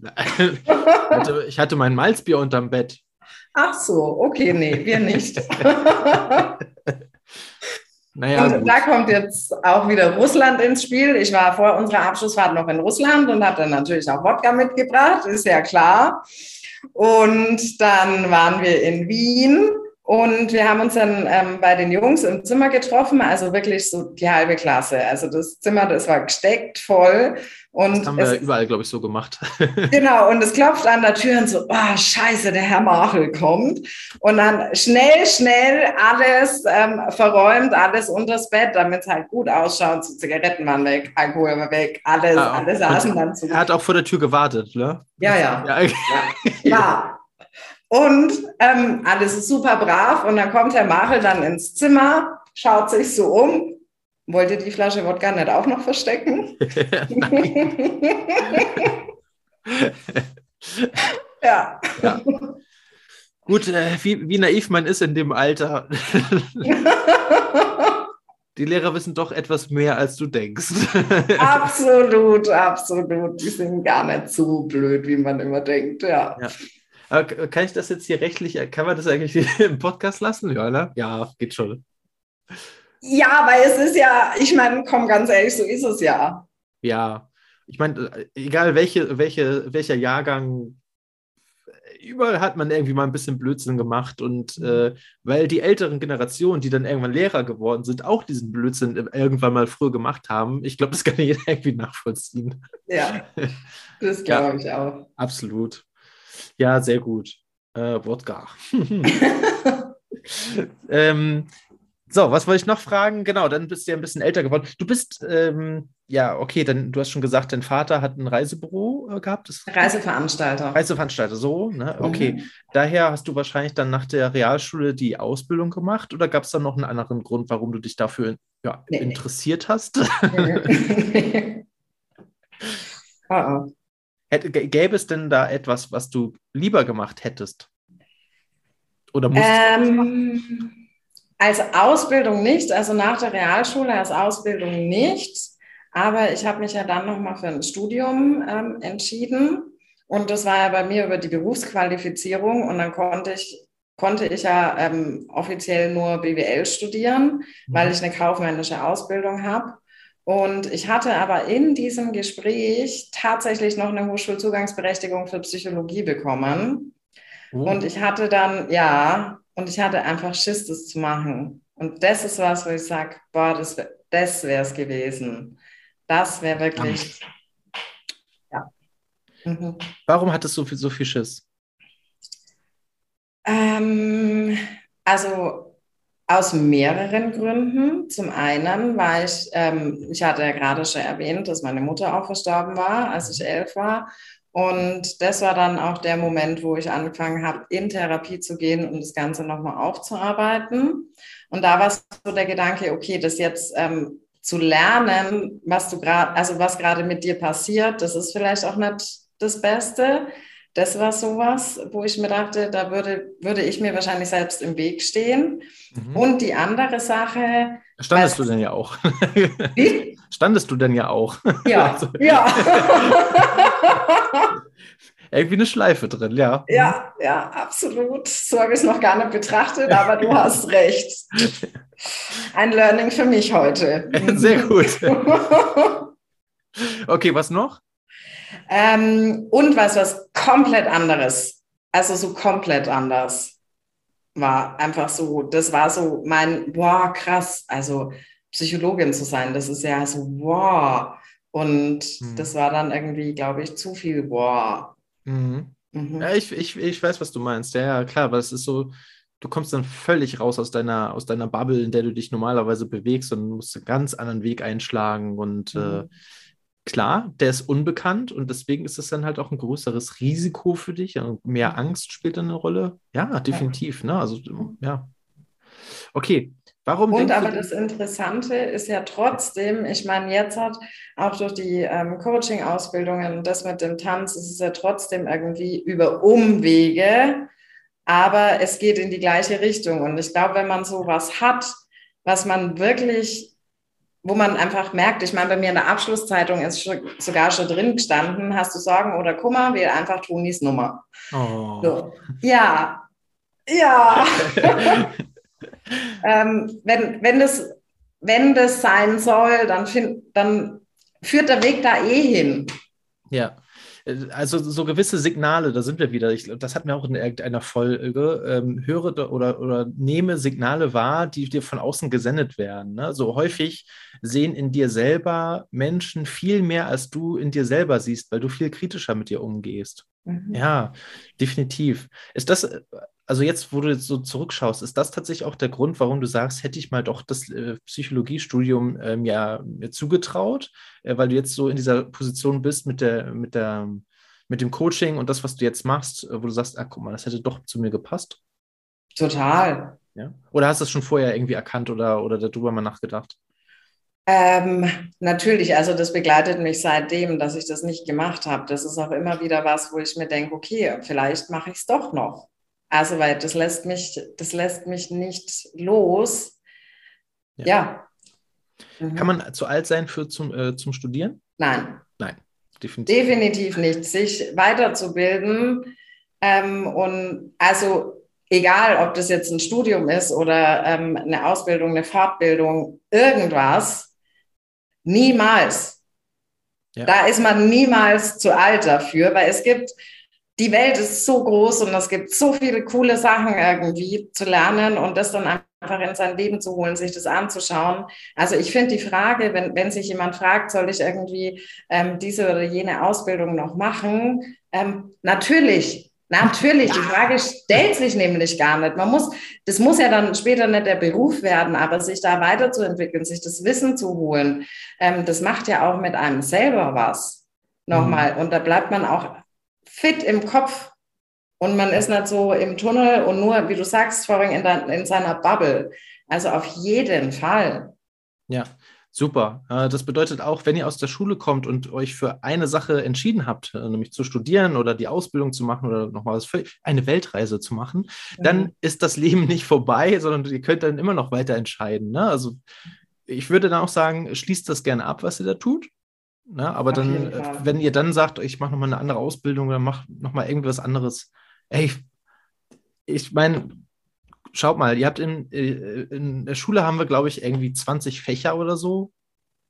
S3: ich hatte mein Malzbier unterm Bett.
S2: Ach so, okay, nee, wir nicht. Naja, und gut. da kommt jetzt auch wieder Russland ins Spiel. Ich war vor unserer Abschlussfahrt noch in Russland und habe dann natürlich auch Wodka mitgebracht, ist ja klar. Und dann waren wir in Wien und wir haben uns dann ähm, bei den Jungs im Zimmer getroffen, also wirklich so die halbe Klasse. Also das Zimmer, das war gesteckt voll. Und
S3: das haben wir es, überall, glaube ich, so gemacht.
S2: genau, und es klopft an der Tür und so, oh, scheiße, der Herr Machel kommt. Und dann schnell, schnell alles ähm, verräumt, alles unters Bett, damit es halt gut ausschaut. So Zigaretten waren weg, Alkohol war weg, alles, ah, alles saßen dann
S3: zu. Er hat auch vor der Tür gewartet, ne?
S2: Ja, ja. ja, okay. ja. ja. Und ähm, alles ist super brav. Und dann kommt Herr Machel dann ins Zimmer, schaut sich so um Wollt ihr die Flasche Wodka nicht auch noch verstecken?
S3: ja. ja. Gut, äh, wie, wie naiv man ist in dem Alter. die Lehrer wissen doch etwas mehr, als du denkst.
S2: absolut, absolut. Die sind gar nicht so blöd, wie man immer denkt, ja. ja.
S3: Aber kann ich das jetzt hier rechtlich, kann man das eigentlich im Podcast lassen? Ja, ne? Ja, geht schon.
S2: Ja, weil es ist ja, ich meine, komm ganz ehrlich, so ist es ja.
S3: Ja, ich meine, egal welche, welche, welcher Jahrgang, überall hat man irgendwie mal ein bisschen Blödsinn gemacht und äh, weil die älteren Generationen, die dann irgendwann Lehrer geworden sind, auch diesen Blödsinn irgendwann mal früher gemacht haben, ich glaube, das kann jeder irgendwie nachvollziehen.
S2: Ja, das glaube ja, ich auch.
S3: Absolut. Ja, sehr gut. Äh, Wodka. ähm, so, was wollte ich noch fragen? Genau, dann bist du ja ein bisschen älter geworden. Du bist, ähm, ja, okay, dann du hast schon gesagt, dein Vater hat ein Reisebüro äh, gehabt. Das
S2: Reiseveranstalter.
S3: Reiseveranstalter, so, ne? Okay. Mhm. Daher hast du wahrscheinlich dann nach der Realschule die Ausbildung gemacht oder gab es dann noch einen anderen Grund, warum du dich dafür ja, nee. interessiert hast? Nee. oh, oh. Hätte, gäbe es denn da etwas, was du lieber gemacht hättest?
S2: Oder musst ähm, als Ausbildung nicht, also nach der Realschule als Ausbildung nicht. Aber ich habe mich ja dann nochmal für ein Studium ähm, entschieden. Und das war ja bei mir über die Berufsqualifizierung. Und dann konnte ich, konnte ich ja ähm, offiziell nur BWL studieren, weil mhm. ich eine kaufmännische Ausbildung habe. Und ich hatte aber in diesem Gespräch tatsächlich noch eine Hochschulzugangsberechtigung für Psychologie bekommen. Mhm. Und ich hatte dann, ja, und ich hatte einfach Schiss, das zu machen. Und das ist was, wo ich sage, boah, das, das wäre es gewesen. Das wäre wirklich, ja.
S3: Mhm. Warum hattest du so viel Schiss?
S2: Ähm, also aus mehreren Gründen. Zum einen war ich, ähm, ich hatte ja gerade schon erwähnt, dass meine Mutter auch verstorben war, als ich elf war. Und das war dann auch der Moment, wo ich angefangen habe, in Therapie zu gehen, um das Ganze nochmal aufzuarbeiten. Und da war so der Gedanke, okay, das jetzt ähm, zu lernen, was du gerade, also was gerade mit dir passiert, das ist vielleicht auch nicht das Beste. Das war sowas, wo ich mir dachte, da würde, würde ich mir wahrscheinlich selbst im Weg stehen. Mhm. Und die andere Sache.
S3: Standest du denn ja auch? Wie? Standest du denn ja auch?
S2: Ja, also. ja.
S3: Irgendwie eine Schleife drin, ja.
S2: Ja, ja, absolut. So habe ich es noch gar nicht betrachtet, aber du hast recht. Ein Learning für mich heute.
S3: Sehr gut. Okay, was noch?
S2: Ähm, und was, was komplett anderes. Also so komplett anders war. Einfach so, das war so mein, wow, krass. Also Psychologin zu sein, das ist ja so, wow. Und hm. das war dann irgendwie, glaube ich, zu viel, wow.
S3: Mhm. Mhm. Ja, ich, ich, ich weiß, was du meinst. Ja, ja, klar, aber es ist so, du kommst dann völlig raus aus deiner, aus deiner Bubble, in der du dich normalerweise bewegst und musst einen ganz anderen Weg einschlagen und äh, mhm. äh, klar, der ist unbekannt und deswegen ist es dann halt auch ein größeres Risiko für dich mehr mhm. Angst spielt dann eine Rolle. Ja, definitiv. Ne? Also, ja. Okay, warum?
S2: Und aber das Interessante ist ja trotzdem, ich meine, jetzt hat auch durch die ähm, Coaching-Ausbildungen und das mit dem Tanz, ist es ja trotzdem irgendwie über Umwege, aber es geht in die gleiche Richtung. Und ich glaube, wenn man sowas hat, was man wirklich wo man einfach merkt, ich meine, bei mir in der Abschlusszeitung ist schon, sogar schon drin gestanden, hast du Sorgen oder Kummer, wähl einfach Tonis Nummer. Oh. So. Ja, ja. ähm, wenn, wenn, das, wenn das sein soll, dann, find, dann führt der Weg da eh hin.
S3: Ja also so gewisse Signale, da sind wir wieder. Ich, das hat mir auch in irgendeiner Folge. Ähm, höre oder, oder nehme Signale wahr, die dir von außen gesendet werden. Ne? So häufig sehen in dir selber Menschen viel mehr, als du in dir selber siehst, weil du viel kritischer mit dir umgehst. Mhm. Ja, definitiv. Ist das, also jetzt, wo du jetzt so zurückschaust, ist das tatsächlich auch der Grund, warum du sagst, hätte ich mal doch das äh, Psychologiestudium ähm, ja mir zugetraut, äh, weil du jetzt so in dieser Position bist mit der, mit der, mit dem Coaching und das, was du jetzt machst, äh, wo du sagst, ah, guck mal, das hätte doch zu mir gepasst?
S2: Total.
S3: Ja? Oder hast du das schon vorher irgendwie erkannt oder, oder darüber mal nachgedacht?
S2: Ähm, natürlich, also das begleitet mich seitdem, dass ich das nicht gemacht habe. Das ist auch immer wieder was, wo ich mir denke, okay, vielleicht mache ich es doch noch. Also, weil das lässt mich, das lässt mich nicht los. Ja. ja.
S3: Mhm. Kann man zu alt sein für zum, äh, zum Studieren?
S2: Nein.
S3: Nein,
S2: definitiv. Definitiv nicht. Sich weiterzubilden ähm, und also egal, ob das jetzt ein Studium ist oder ähm, eine Ausbildung, eine Fortbildung, irgendwas, niemals. Ja. Da ist man niemals zu alt dafür, weil es gibt, die Welt ist so groß und es gibt so viele coole Sachen irgendwie zu lernen und das dann einfach in sein Leben zu holen, sich das anzuschauen. Also ich finde die Frage, wenn, wenn sich jemand fragt, soll ich irgendwie ähm, diese oder jene Ausbildung noch machen? Ähm, natürlich, Natürlich, die Frage stellt sich nämlich gar nicht. Man muss, das muss ja dann später nicht der Beruf werden, aber sich da weiterzuentwickeln, sich das Wissen zu holen, ähm, das macht ja auch mit einem selber was. Nochmal. Mhm. Und da bleibt man auch fit im Kopf und man ist nicht so im Tunnel und nur, wie du sagst, vorhin in, in seiner Bubble. Also auf jeden Fall.
S3: Ja, Super. Äh, das bedeutet auch, wenn ihr aus der Schule kommt und euch für eine Sache entschieden habt, äh, nämlich zu studieren oder die Ausbildung zu machen oder nochmal was eine Weltreise zu machen, mhm. dann ist das Leben nicht vorbei, sondern ihr könnt dann immer noch weiter entscheiden. Ne? Also ich würde dann auch sagen, schließt das gerne ab, was ihr da tut. Ne? Aber dann, äh, wenn ihr dann sagt, ich mache nochmal eine andere Ausbildung oder mache nochmal irgendwas anderes, ey, ich meine, schaut mal, ihr habt in, äh, in der Schule haben wir, glaube ich, irgendwie 20 Fächer oder so.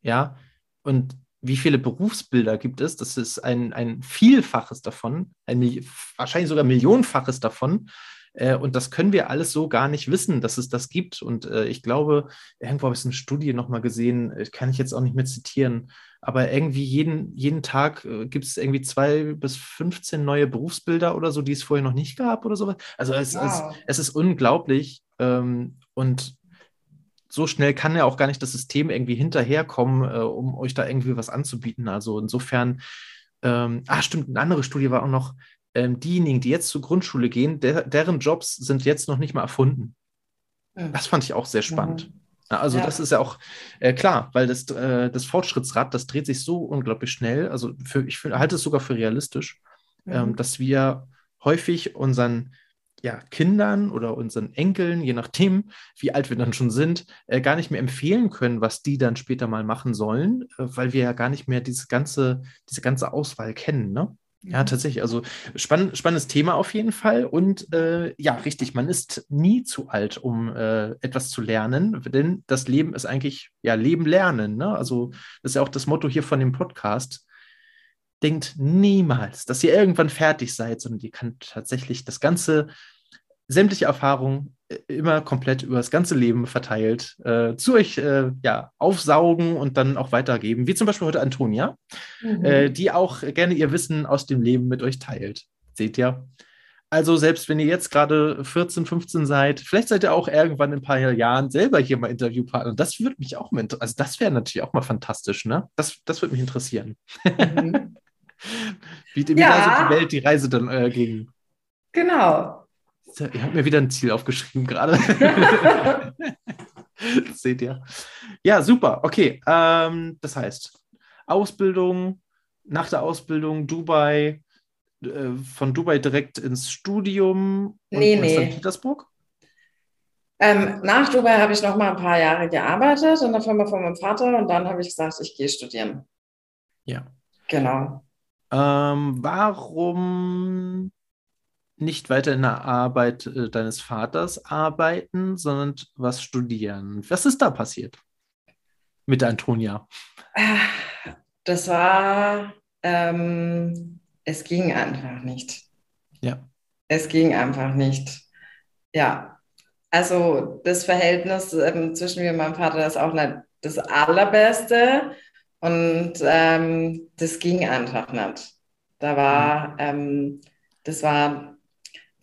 S3: Ja. Und wie viele Berufsbilder gibt es? Das ist ein, ein Vielfaches davon, ein wahrscheinlich sogar Millionenfaches davon. Äh, und das können wir alles so gar nicht wissen, dass es das gibt. Und äh, ich glaube, irgendwo habe ich eine Studie nochmal gesehen, kann ich jetzt auch nicht mehr zitieren, aber irgendwie jeden, jeden Tag äh, gibt es irgendwie zwei bis 15 neue Berufsbilder oder so, die es vorher noch nicht gab oder sowas. Also es, wow. ist, es ist unglaublich ähm, und so schnell kann ja auch gar nicht das System irgendwie hinterherkommen, äh, um euch da irgendwie was anzubieten. Also insofern, ähm, ah stimmt, eine andere Studie war auch noch, ähm, diejenigen, die jetzt zur Grundschule gehen, der, deren Jobs sind jetzt noch nicht mal erfunden. Mhm. Das fand ich auch sehr spannend. Mhm. Also ja. das ist ja auch äh, klar, weil das, äh, das Fortschrittsrad, das dreht sich so unglaublich schnell. Also für, ich halte es sogar für realistisch, ähm, mhm. ähm, dass wir häufig unseren ja, Kindern oder unseren Enkeln, je nachdem, wie alt wir dann schon sind, äh, gar nicht mehr empfehlen können, was die dann später mal machen sollen, äh, weil wir ja gar nicht mehr diese ganze, diese ganze Auswahl kennen. Ne? Ja, mhm. tatsächlich. Also spann spannendes Thema auf jeden Fall. Und äh, ja, richtig, man ist nie zu alt, um äh, etwas zu lernen, denn das Leben ist eigentlich, ja, Leben lernen. Ne? Also das ist ja auch das Motto hier von dem Podcast. Denkt niemals, dass ihr irgendwann fertig seid, sondern ihr könnt tatsächlich das ganze sämtliche Erfahrungen immer komplett über das ganze Leben verteilt äh, zu euch äh, ja, aufsaugen und dann auch weitergeben, wie zum Beispiel heute Antonia, mhm. äh, die auch gerne ihr Wissen aus dem Leben mit euch teilt. Seht ihr? Also selbst wenn ihr jetzt gerade 14, 15 seid, vielleicht seid ihr auch irgendwann in ein paar Jahren selber hier mal Interviewpartner. Das würde mich auch mal, also das wäre natürlich auch mal fantastisch, ne? Das, das würde mich interessieren. Mhm. wie, wie ja. die Welt die Reise dann äh, ging.
S2: Genau.
S3: Ihr habt mir wieder ein Ziel aufgeschrieben gerade. seht ihr. Ja, super. Okay. Ähm, das heißt, Ausbildung, nach der Ausbildung Dubai, äh, von Dubai direkt ins Studium
S2: und nee, nee.
S3: St. Petersburg?
S2: Ähm, nach Dubai habe ich noch mal ein paar Jahre gearbeitet in der Firma von meinem Vater und dann habe ich gesagt, ich gehe studieren.
S3: Ja.
S2: Genau.
S3: Ähm, warum nicht weiter in der Arbeit äh, deines Vaters arbeiten, sondern was studieren. Was ist da passiert mit Antonia?
S2: Das war, ähm, es ging einfach nicht.
S3: Ja.
S2: Es ging einfach nicht. Ja. Also das Verhältnis ähm, zwischen mir und meinem Vater ist auch nicht das allerbeste. Und ähm, das ging einfach nicht. Da war, ähm, das war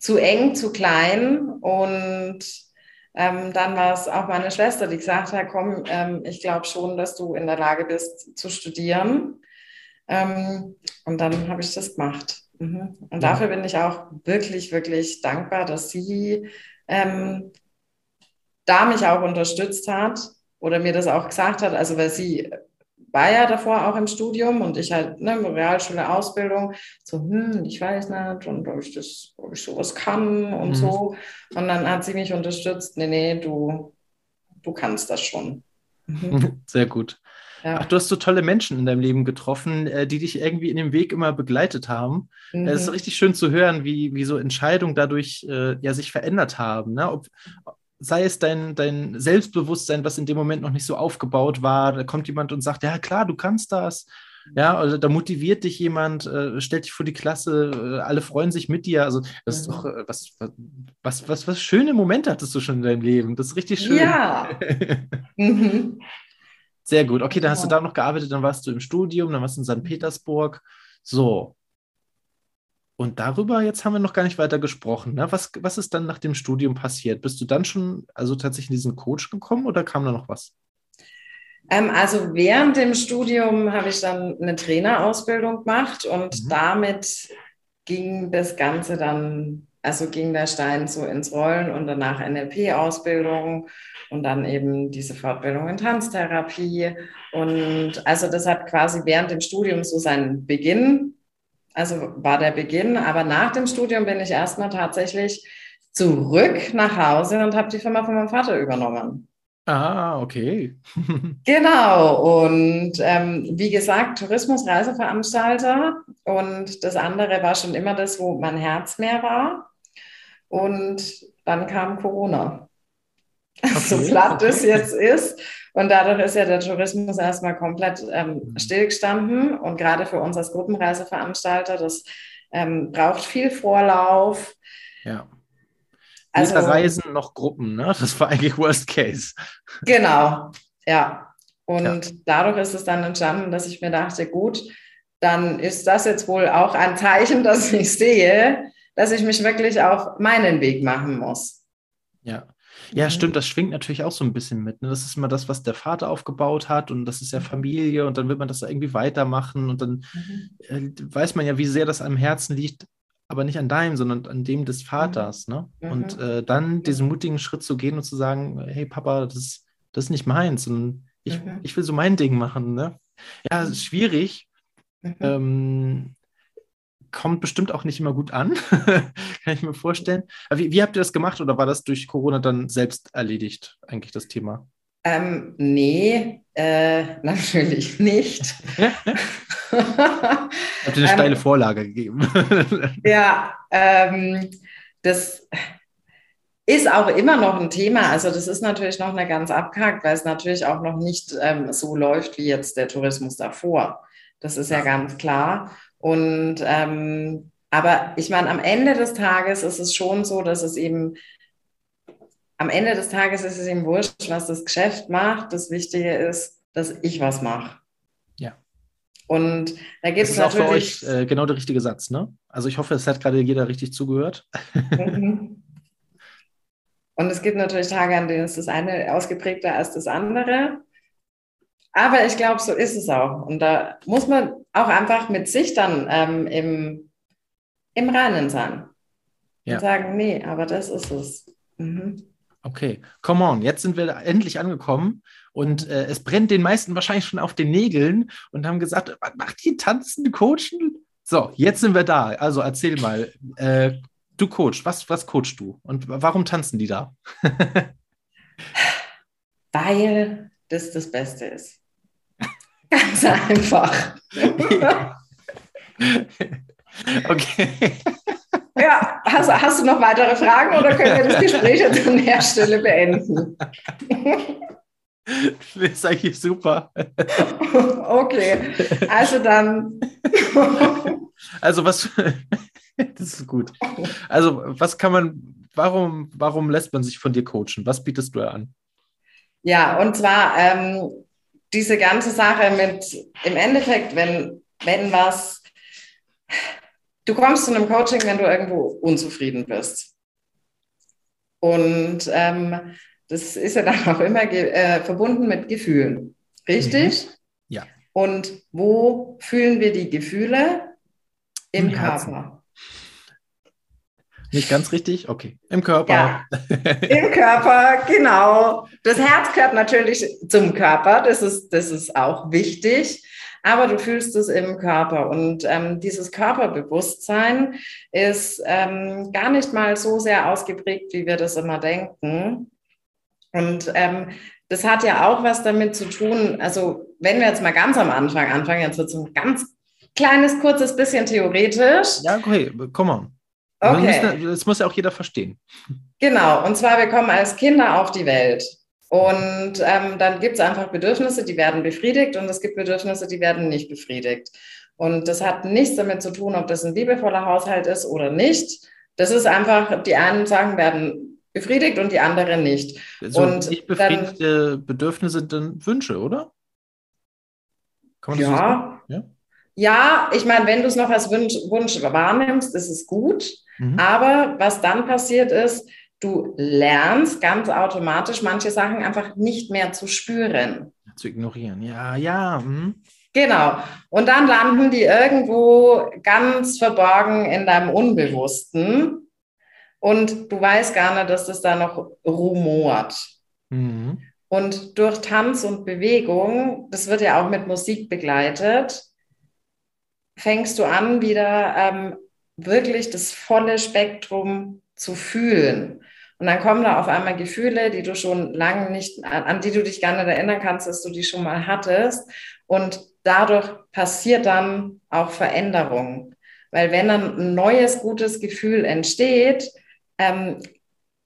S2: zu eng, zu klein. Und ähm, dann war es auch meine Schwester, die gesagt hat, komm, ähm, ich glaube schon, dass du in der Lage bist zu studieren. Ähm, und dann habe ich das gemacht. Mhm. Und ja. dafür bin ich auch wirklich, wirklich dankbar, dass sie ähm, da mich auch unterstützt hat oder mir das auch gesagt hat, also weil sie war ja davor auch im Studium und ich halt, ne, Realschule, Ausbildung, so, hm, ich weiß nicht, und ob ich das, ob ich sowas kann und mhm. so. Und dann hat sie mich unterstützt, nee, nee, du, du kannst das schon.
S3: Mhm. Sehr gut. Ja. Ach, du hast so tolle Menschen in deinem Leben getroffen, äh, die dich irgendwie in dem Weg immer begleitet haben. Mhm. Es ist richtig schön zu hören, wie, wie so Entscheidungen dadurch äh, ja sich verändert haben. Ne? Ob, sei es dein, dein Selbstbewusstsein, was in dem Moment noch nicht so aufgebaut war, da kommt jemand und sagt, ja klar, du kannst das. Ja, also da motiviert dich jemand, äh, stellt dich vor die Klasse, äh, alle freuen sich mit dir. Also das ist doch äh, was, was, was, was schöne Momente hattest du schon in deinem Leben. Das ist richtig schön.
S2: Ja. mhm.
S3: Sehr gut. Okay, dann hast du da noch gearbeitet, dann warst du im Studium, dann warst du in St. Petersburg. So, und darüber jetzt haben wir noch gar nicht weiter gesprochen. Ne? Was, was ist dann nach dem Studium passiert? Bist du dann schon also tatsächlich in diesen Coach gekommen oder kam da noch was?
S2: Ähm, also während dem Studium habe ich dann eine Trainerausbildung gemacht und mhm. damit ging das Ganze dann, also ging der Stein so ins Rollen und danach NLP-Ausbildung und dann eben diese Fortbildung in Tanztherapie. Und also das hat quasi während dem Studium so seinen Beginn also war der Beginn. Aber nach dem Studium bin ich erstmal tatsächlich zurück nach Hause und habe die Firma von meinem Vater übernommen.
S3: Ah, okay.
S2: genau. Und ähm, wie gesagt, Tourismus, Reiseveranstalter. Und das andere war schon immer das, wo mein Herz mehr war. Und dann kam Corona. Okay, so platt okay. es jetzt ist. Und dadurch ist ja der Tourismus erstmal komplett ähm, mhm. stillgestanden. Und gerade für uns als Gruppenreiseveranstalter, das ähm, braucht viel Vorlauf.
S3: Ja. Also, Weder Reisen noch Gruppen, ne? Das war eigentlich Worst Case.
S2: Genau, ja. Und ja. dadurch ist es dann entstanden, dass ich mir dachte, gut, dann ist das jetzt wohl auch ein Zeichen, dass ich sehe, dass ich mich wirklich auf meinen Weg machen muss.
S3: Ja. Ja, mhm. stimmt, das schwingt natürlich auch so ein bisschen mit. Ne? Das ist immer das, was der Vater aufgebaut hat und das ist ja mhm. Familie und dann wird man das irgendwie weitermachen und dann mhm. äh, weiß man ja, wie sehr das am Herzen liegt, aber nicht an deinem, sondern an dem des Vaters. Ne? Mhm. Und äh, dann diesen mutigen Schritt zu gehen und zu sagen, hey Papa, das, das ist nicht meins und ich, mhm. ich will so mein Ding machen. Ne? Ja, es ist schwierig. Ähm, kommt bestimmt auch nicht immer gut an, kann ich mir vorstellen. Wie, wie, habt ihr das gemacht oder war das durch Corona dann selbst erledigt, eigentlich das Thema?
S2: Ähm, nee, äh, natürlich nicht.
S3: Habt ihr eine steile ähm, Vorlage gegeben?
S2: ja, ähm, das ist auch immer noch ein Thema. Also das ist natürlich noch eine ganz abgehakt, weil es natürlich auch noch nicht ähm, so läuft wie jetzt der Tourismus davor. Das ist ja ganz klar. Und ähm, aber ich meine, am Ende des Tages ist es schon so, dass es eben am Ende des Tages ist es eben wurscht, was das Geschäft macht. Das Wichtige ist, dass ich was mache.
S3: Ja.
S2: Und da gibt es
S3: natürlich. Das ist auch für euch äh, genau der richtige Satz, ne? Also ich hoffe, es hat gerade jeder richtig zugehört. Mhm.
S2: Und es gibt natürlich Tage, an denen ist das eine ausgeprägter als das andere. Aber ich glaube, so ist es auch. Und da muss man auch einfach mit sich dann ähm, im, im Reinen sein. Ja. Und sagen, nee, aber das ist es. Mhm.
S3: Okay, come on, jetzt sind wir endlich angekommen und äh, es brennt den meisten wahrscheinlich schon auf den Nägeln und haben gesagt, was macht die tanzen, coachen? So, jetzt sind wir da. Also erzähl mal, äh, du coachst, was, was coachst du und warum tanzen die da?
S2: Weil das das Beste ist. Ganz einfach.
S3: okay.
S2: Ja, hast, hast, du noch weitere Fragen oder können wir das Gespräch jetzt an der Stelle beenden?
S3: Das ist eigentlich super.
S2: Okay, also dann.
S3: Also was, das ist gut. Also was kann man, warum, warum lässt man sich von dir coachen? Was bietest du an?
S2: Ja, und zwar ähm, diese ganze Sache mit, im Endeffekt, wenn, wenn was, du kommst zu einem Coaching, wenn du irgendwo unzufrieden bist. Und ähm, das ist ja dann auch immer äh, verbunden mit Gefühlen. Richtig? Mhm.
S3: Ja.
S2: Und wo fühlen wir die Gefühle? Im, Im Körper.
S3: Nicht ganz richtig? Okay. Im Körper.
S2: Ja, im Körper, genau. Das Herz gehört natürlich zum Körper, das ist, das ist auch wichtig aber du fühlst es im Körper. Und ähm, dieses Körperbewusstsein ist ähm, gar nicht mal so sehr ausgeprägt, wie wir das immer denken. Und ähm, das hat ja auch was damit zu tun, also wenn wir jetzt mal ganz am Anfang anfangen, jetzt wird es ein ganz kleines, kurzes bisschen theoretisch.
S3: Ja, okay, komm on.
S2: Okay.
S3: das muss ja auch jeder verstehen.
S2: Genau, und zwar wir kommen als Kinder auf die Welt. Und ähm, dann gibt es einfach Bedürfnisse, die werden befriedigt und es gibt Bedürfnisse, die werden nicht befriedigt. Und das hat nichts damit zu tun, ob das ein liebevoller Haushalt ist oder nicht. Das ist einfach, die einen Sachen werden befriedigt und die anderen nicht.
S3: So und nicht befriedigte dann, Bedürfnisse sind dann Wünsche, oder?
S2: ja, so ja, ja, ich meine, wenn du es noch als Wunsch, Wunsch wahrnimmst, ist es gut. Mhm. Aber was dann passiert ist, du lernst ganz automatisch manche Sachen einfach nicht mehr zu spüren.
S3: Zu ignorieren, ja, ja. Hm.
S2: Genau. Und dann landen die irgendwo ganz verborgen in deinem Unbewussten. Und du weißt gar nicht, dass das da noch rumort. Mhm. Und durch Tanz und Bewegung, das wird ja auch mit Musik begleitet, fängst du an, wieder ähm, wirklich das volle Spektrum zu fühlen. Und dann kommen da auf einmal Gefühle, die du schon lange nicht, an die du dich gar nicht erinnern kannst, dass du die schon mal hattest. Und dadurch passiert dann auch Veränderung. Weil wenn dann ein neues, gutes Gefühl entsteht, ähm,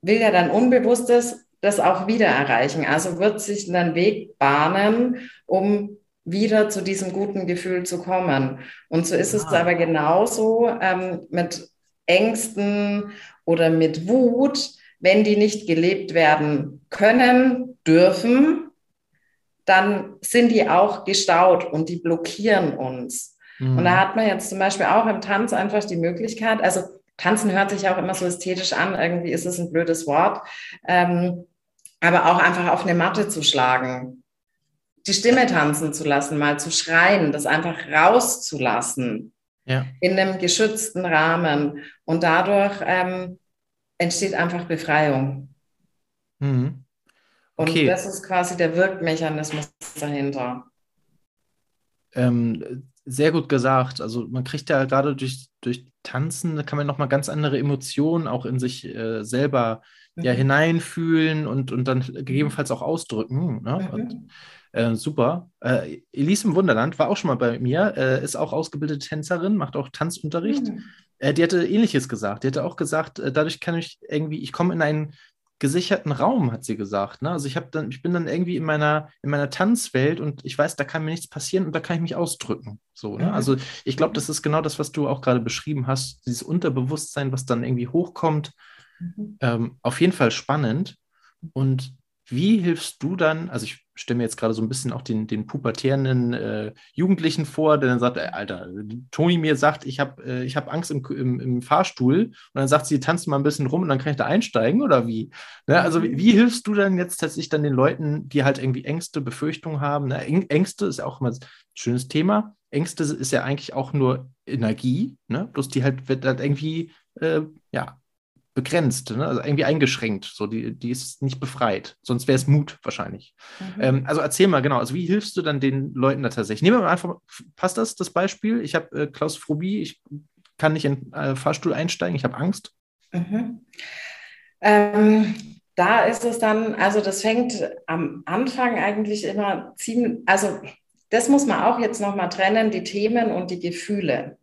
S2: will ja dein Unbewusstes das auch wieder erreichen. Also wird sich ein Weg bahnen, um wieder zu diesem guten Gefühl zu kommen. Und so ist es ah. aber genauso ähm, mit Ängsten oder mit Wut wenn die nicht gelebt werden können, dürfen, dann sind die auch gestaut und die blockieren uns. Mhm. Und da hat man jetzt zum Beispiel auch im Tanz einfach die Möglichkeit, also Tanzen hört sich auch immer so ästhetisch an, irgendwie ist es ein blödes Wort, ähm, aber auch einfach auf eine Matte zu schlagen, die Stimme tanzen zu lassen, mal zu schreien, das einfach rauszulassen ja. in einem geschützten Rahmen und dadurch ähm, entsteht einfach Befreiung. Mhm. Okay. Und das ist quasi der Wirkmechanismus dahinter.
S3: Ähm, sehr gut gesagt. Also man kriegt ja gerade durch, durch Tanzen, da kann man nochmal ganz andere Emotionen auch in sich äh, selber mhm. ja, hineinfühlen und, und dann gegebenenfalls auch ausdrücken. Ne? Mhm. Und, äh, super. Äh, Elise im Wunderland war auch schon mal bei mir, äh, ist auch ausgebildete Tänzerin, macht auch Tanzunterricht. Mhm. Äh, die hatte ähnliches gesagt. Die hatte auch gesagt, äh, dadurch kann ich irgendwie, ich komme in einen gesicherten Raum, hat sie gesagt. Ne? Also ich habe dann, ich bin dann irgendwie in meiner, in meiner Tanzwelt und ich weiß, da kann mir nichts passieren und da kann ich mich ausdrücken. So, ne? Mhm. Also ich glaube, das ist genau das, was du auch gerade beschrieben hast, dieses Unterbewusstsein, was dann irgendwie hochkommt. Mhm. Ähm, auf jeden Fall spannend. Und wie hilfst du dann, also ich stelle mir jetzt gerade so ein bisschen auch den, den pubertierenden äh, Jugendlichen vor, der dann sagt, ey, Alter, Toni mir sagt, ich habe äh, hab Angst im, im, im, Fahrstuhl und dann sagt sie, tanzt mal ein bisschen rum und dann kann ich da einsteigen oder wie? Ne? Also wie, wie, hilfst du dann jetzt tatsächlich dann den Leuten, die halt irgendwie Ängste, Befürchtungen haben? Ne? Ängste ist ja auch immer ein schönes Thema. Ängste ist ja eigentlich auch nur Energie, ne? bloß die halt wird halt irgendwie äh, ja, begrenzt, ne? also irgendwie eingeschränkt. So, die, die ist nicht befreit. Sonst wäre es Mut wahrscheinlich. Mhm. Ähm, also erzähl mal, genau, also wie hilfst du dann den Leuten da tatsächlich? Nehmen wir mal einfach, passt das, das Beispiel? Ich habe äh, Klaustrophobie, ich kann nicht in äh, Fahrstuhl einsteigen, ich habe Angst.
S2: Mhm. Ähm, da ist es dann, also das fängt am Anfang eigentlich immer ziemlich, also das muss man auch jetzt nochmal trennen, die Themen und die Gefühle.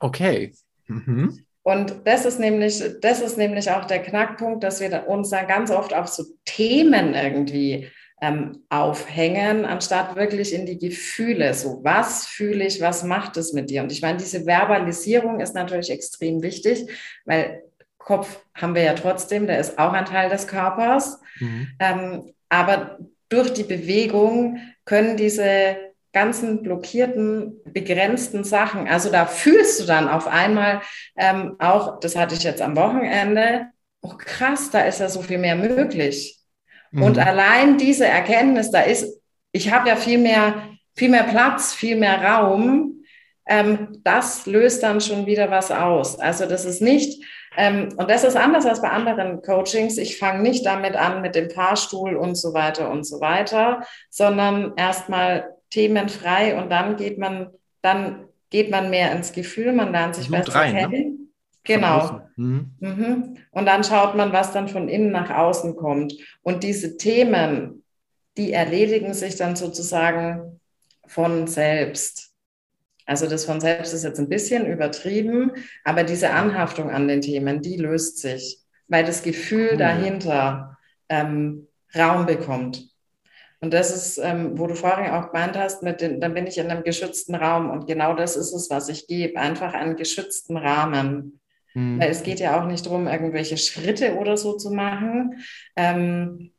S3: Okay. Mhm.
S2: Und das ist nämlich, das ist nämlich auch der Knackpunkt, dass wir uns dann ganz oft auf so Themen irgendwie ähm, aufhängen, anstatt wirklich in die Gefühle. So, was fühle ich, was macht es mit dir? Und ich meine, diese Verbalisierung ist natürlich extrem wichtig, weil Kopf haben wir ja trotzdem, der ist auch ein Teil des Körpers. Mhm. Ähm, aber durch die Bewegung können diese ganzen blockierten, begrenzten Sachen. Also da fühlst du dann auf einmal ähm, auch, das hatte ich jetzt am Wochenende, oh krass, da ist ja so viel mehr möglich. Mhm. Und allein diese Erkenntnis, da ist, ich habe ja viel mehr, viel mehr Platz, viel mehr Raum, ähm, das löst dann schon wieder was aus. Also das ist nicht, ähm, und das ist anders als bei anderen Coachings. Ich fange nicht damit an mit dem Fahrstuhl und so weiter und so weiter, sondern erstmal themenfrei und dann geht man, dann geht man mehr ins Gefühl, man lernt sich
S3: Blut
S2: besser
S3: rein, ne?
S2: kennen. Genau.
S3: Mhm.
S2: Mhm. Und dann schaut man, was dann von innen nach außen kommt. Und diese Themen, die erledigen sich dann sozusagen von selbst. Also das von selbst ist jetzt ein bisschen übertrieben, aber diese Anhaftung an den Themen, die löst sich, weil das Gefühl
S3: Cool.
S2: dahinter ähm, Raum bekommt. Und das ist, ähm, wo du vorhin auch gemeint hast, mit den, dann bin ich in einem geschützten Raum und genau das ist es, was ich gebe, einfach einen geschützten Rahmen.
S3: Mhm.
S2: Weil es geht ja auch nicht darum, irgendwelche Schritte oder so zu machen, ähm,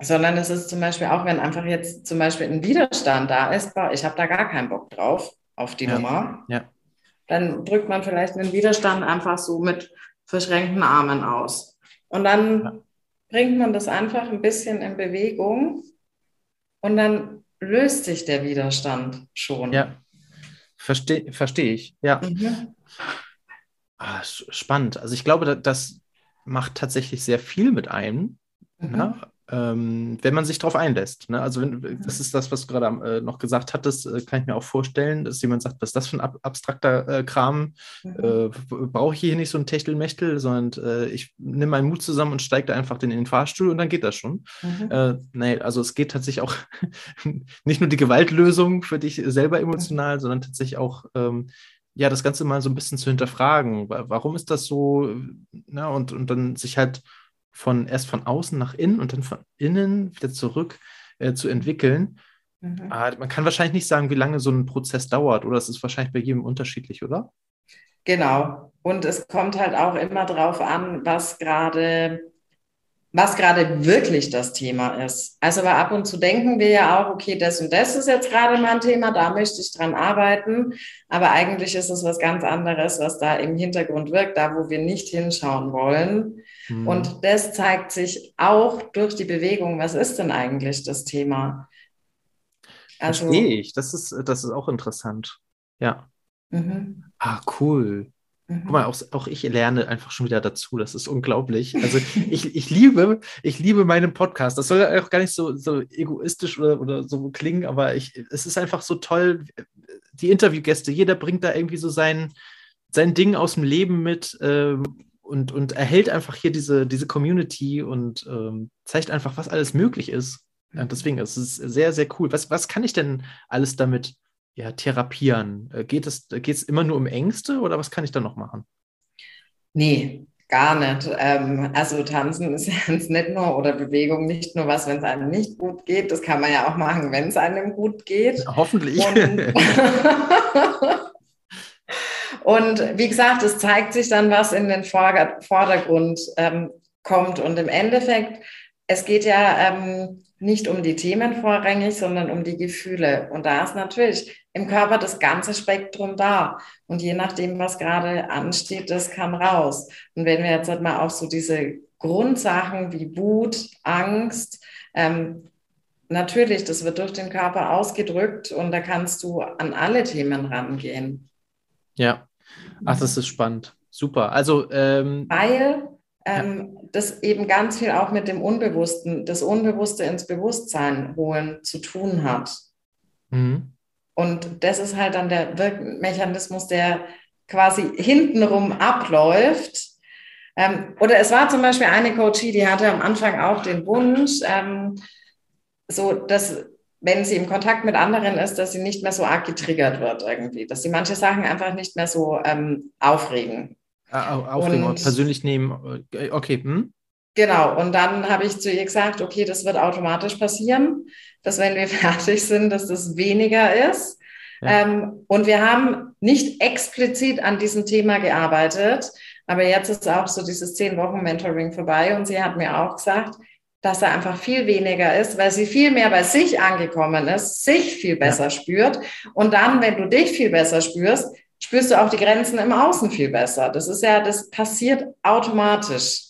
S2: sondern es ist zum Beispiel auch, wenn einfach jetzt zum Beispiel ein Widerstand da ist, boah, ich habe da gar keinen Bock drauf, auf die
S3: Ja.
S2: Nummer,
S3: Ja.
S2: dann drückt man vielleicht einen Widerstand einfach so mit verschränkten Armen aus. Und dann
S3: Ja.
S2: bringt man das einfach ein bisschen in Bewegung und dann löst sich der Widerstand schon.
S3: Ja. Verstehe versteh ich. Ja.
S2: Mhm.
S3: Ah, spannend. Also ich glaube, da- das macht tatsächlich sehr viel mit einem,
S2: Mhm.
S3: ne? Ähm, wenn man sich darauf einlässt. Ne? Also wenn, das ist das, was du gerade äh, noch gesagt hattest, äh, kann ich mir auch vorstellen, dass jemand sagt, was ist das für ein ab abstrakter äh, Kram?
S2: Mhm.
S3: Äh, Brauche ich hier nicht so ein Techtelmechtel, sondern äh, ich nehme meinen Mut zusammen und steige da einfach in den Fahrstuhl und dann geht das schon.
S2: Mhm.
S3: Äh, nee, also es geht tatsächlich auch nicht nur die Gewaltlösung für dich selber emotional, sondern tatsächlich auch ähm, ja, das Ganze mal so ein bisschen zu hinterfragen. Wa- Warum ist das so? Na, und, und dann sich halt von erst von außen nach innen und dann von innen wieder zurück äh, zu entwickeln.
S2: Mhm.
S3: Ah, man kann wahrscheinlich nicht sagen, wie lange so ein Prozess dauert, oder? Es ist wahrscheinlich bei jedem unterschiedlich, oder?
S2: Genau. Und es kommt halt auch immer drauf an, was gerade, was gerade wirklich das Thema ist. Also, weil ab und zu denken wir ja auch, okay, das und das ist jetzt gerade mein Thema, da möchte ich dran arbeiten. Aber eigentlich ist es was ganz anderes, was da im Hintergrund wirkt, da wo wir nicht hinschauen wollen.
S3: Hm.
S2: Und das zeigt sich auch durch die Bewegung. Was ist denn eigentlich das Thema? Also,
S3: Verstehe ich. Das ist, das ist auch interessant. Ja.
S2: mhm,
S3: Ah, cool.
S2: mhm.
S3: Guck mal, auch, auch ich lerne einfach schon wieder dazu. Das ist unglaublich. Also ich, ich liebe, ich liebe meinen Podcast. Das soll ja auch gar nicht so, so egoistisch oder, oder so klingen, aber ich, es ist einfach so toll. Die Interviewgäste, jeder bringt da irgendwie so sein, sein Ding aus dem Leben mit ähm, und, und erhält einfach hier diese, diese Community und ähm, zeigt einfach, was alles möglich ist. Ja, deswegen ist es sehr, sehr cool. Was, was kann ich denn alles damit ja, therapieren? Äh, Geht es, geht es immer nur um Ängste oder was kann ich da noch machen?
S2: Nee, gar nicht. Ähm, also tanzen ist ja jetzt nicht nur oder Bewegung nicht nur was, wenn es einem nicht gut geht. Das kann man ja auch machen, wenn es einem gut geht.
S3: Hoffentlich.
S2: Und, und wie gesagt, es zeigt sich dann, was in den Vorder- Vordergrund ähm, kommt. Und im Endeffekt, es geht ja ähm, nicht um die Themen vorrangig, sondern um die Gefühle. Und da ist natürlich im Körper das ganze Spektrum da. Und je nachdem, was gerade ansteht, das kann raus. Und wenn wir jetzt halt mal auf so diese Grundsachen wie Wut, Angst, ähm, natürlich, das wird durch den Körper ausgedrückt und da kannst du an alle Themen rangehen.
S3: Ja. Ach, das ist spannend. Super. Also, ähm,
S2: Weil ähm, das eben ganz viel auch mit dem Unbewussten, das Unbewusste ins Bewusstsein holen zu tun hat.
S3: mhm.
S2: Und das ist halt dann der Wirkmechanismus, der quasi hintenrum abläuft. Ähm, oder es war zum Beispiel eine Coachie, die hatte am Anfang auch den Wunsch, ähm, so dass wenn sie im Kontakt mit anderen ist, dass sie nicht mehr so arg getriggert wird irgendwie, dass sie manche Sachen einfach nicht mehr so ähm, aufregen.
S3: Au- au- Aufregung
S2: Und-
S3: persönlich nehmen. äh, Okay. Hm?
S2: Genau, und dann habe ich zu ihr gesagt, okay, das wird automatisch passieren, dass wenn wir fertig sind, dass das weniger ist.
S3: Ja.
S2: Ähm, und wir haben nicht explizit an diesem Thema gearbeitet, aber jetzt ist auch so dieses zehn Wochen Mentoring vorbei und sie hat mir auch gesagt, dass er einfach viel weniger ist, weil sie viel mehr bei sich angekommen ist, sich viel besser spürt. Und dann, wenn du dich viel besser spürst, spürst du auch die Grenzen im Außen viel besser. Das ist ja, das passiert automatisch.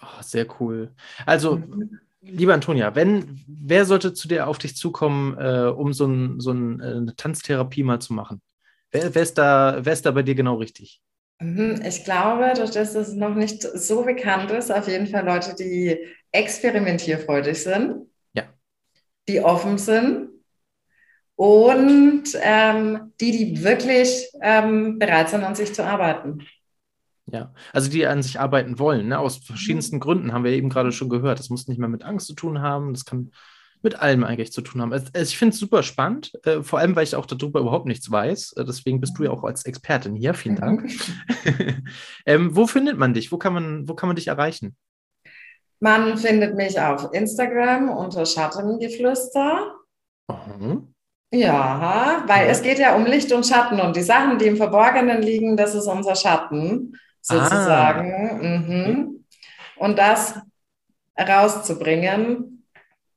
S3: Oh, sehr cool. Also,
S2: Mhm.
S3: Lieber Antonia, wenn, wer sollte zu dir auf dich zukommen, äh, um so, ein, so ein, äh, eine Tanztherapie mal zu machen? Wer, wer, ist da, wer ist da bei dir genau richtig?
S2: Mhm, ich glaube, durch das es noch nicht so bekannt ist, auf jeden Fall Leute, die experimentierfreudig sind,
S3: ja.
S2: die offen sind und ähm, die, die wirklich ähm, bereit sind, an sich zu arbeiten.
S3: Ja, also die an sich arbeiten wollen, ne? aus verschiedensten mhm. Gründen, haben wir eben gerade schon gehört. Das muss nicht mehr mit Angst zu tun haben, das kann mit allem eigentlich zu tun haben. Also, ich finde es super spannend, äh, vor allem, weil ich auch darüber überhaupt nichts weiß. Äh, deswegen bist du ja auch als Expertin hier. Vielen Dank. ähm, wo findet man dich? Wo kann man, wo kann man dich erreichen?
S2: Man findet mich auf Instagram unter Schattengeflüster. Mhm. Ja, weil ja. es geht ja um Licht und Schatten und die Sachen, die im Verborgenen liegen, das ist unser Schatten sozusagen. Ah. Mhm. Und das rauszubringen,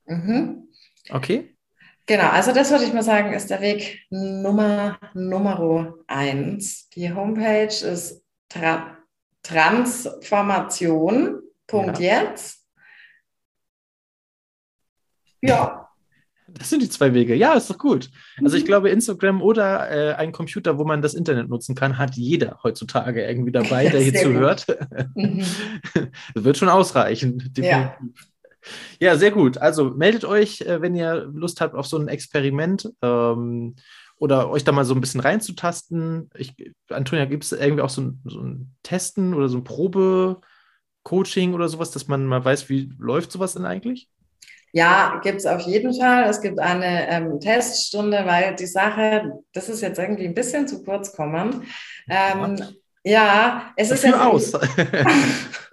S3: Mhm. Okay.
S2: Genau, also das würde ich mal sagen, ist der Weg Nummer Nummer eins. Die Homepage ist tra transformation.jetzt.
S3: Ja. ja. Das sind die zwei Wege. Ja, ist doch gut. Also ich mhm. glaube, Instagram oder äh, ein Computer, wo man das Internet nutzen kann, hat jeder heutzutage irgendwie dabei, der hier zuhört. Mhm. das wird schon ausreichen. Definitiv. Ja. Ja, sehr gut. Also meldet euch, äh, wenn ihr Lust habt auf so ein Experiment ähm, oder euch da mal so ein bisschen reinzutasten. Ich, Antonia, gibt es irgendwie auch so ein, so ein Testen oder so ein Probe-Coaching oder sowas, dass man mal weiß, wie läuft sowas denn eigentlich?
S2: Ja, gibt es auf jeden Fall. Es gibt eine ähm, Teststunde, weil die Sache, das ist jetzt irgendwie ein bisschen zu kurz kommen. Ähm, ja, es ist
S3: ja aus.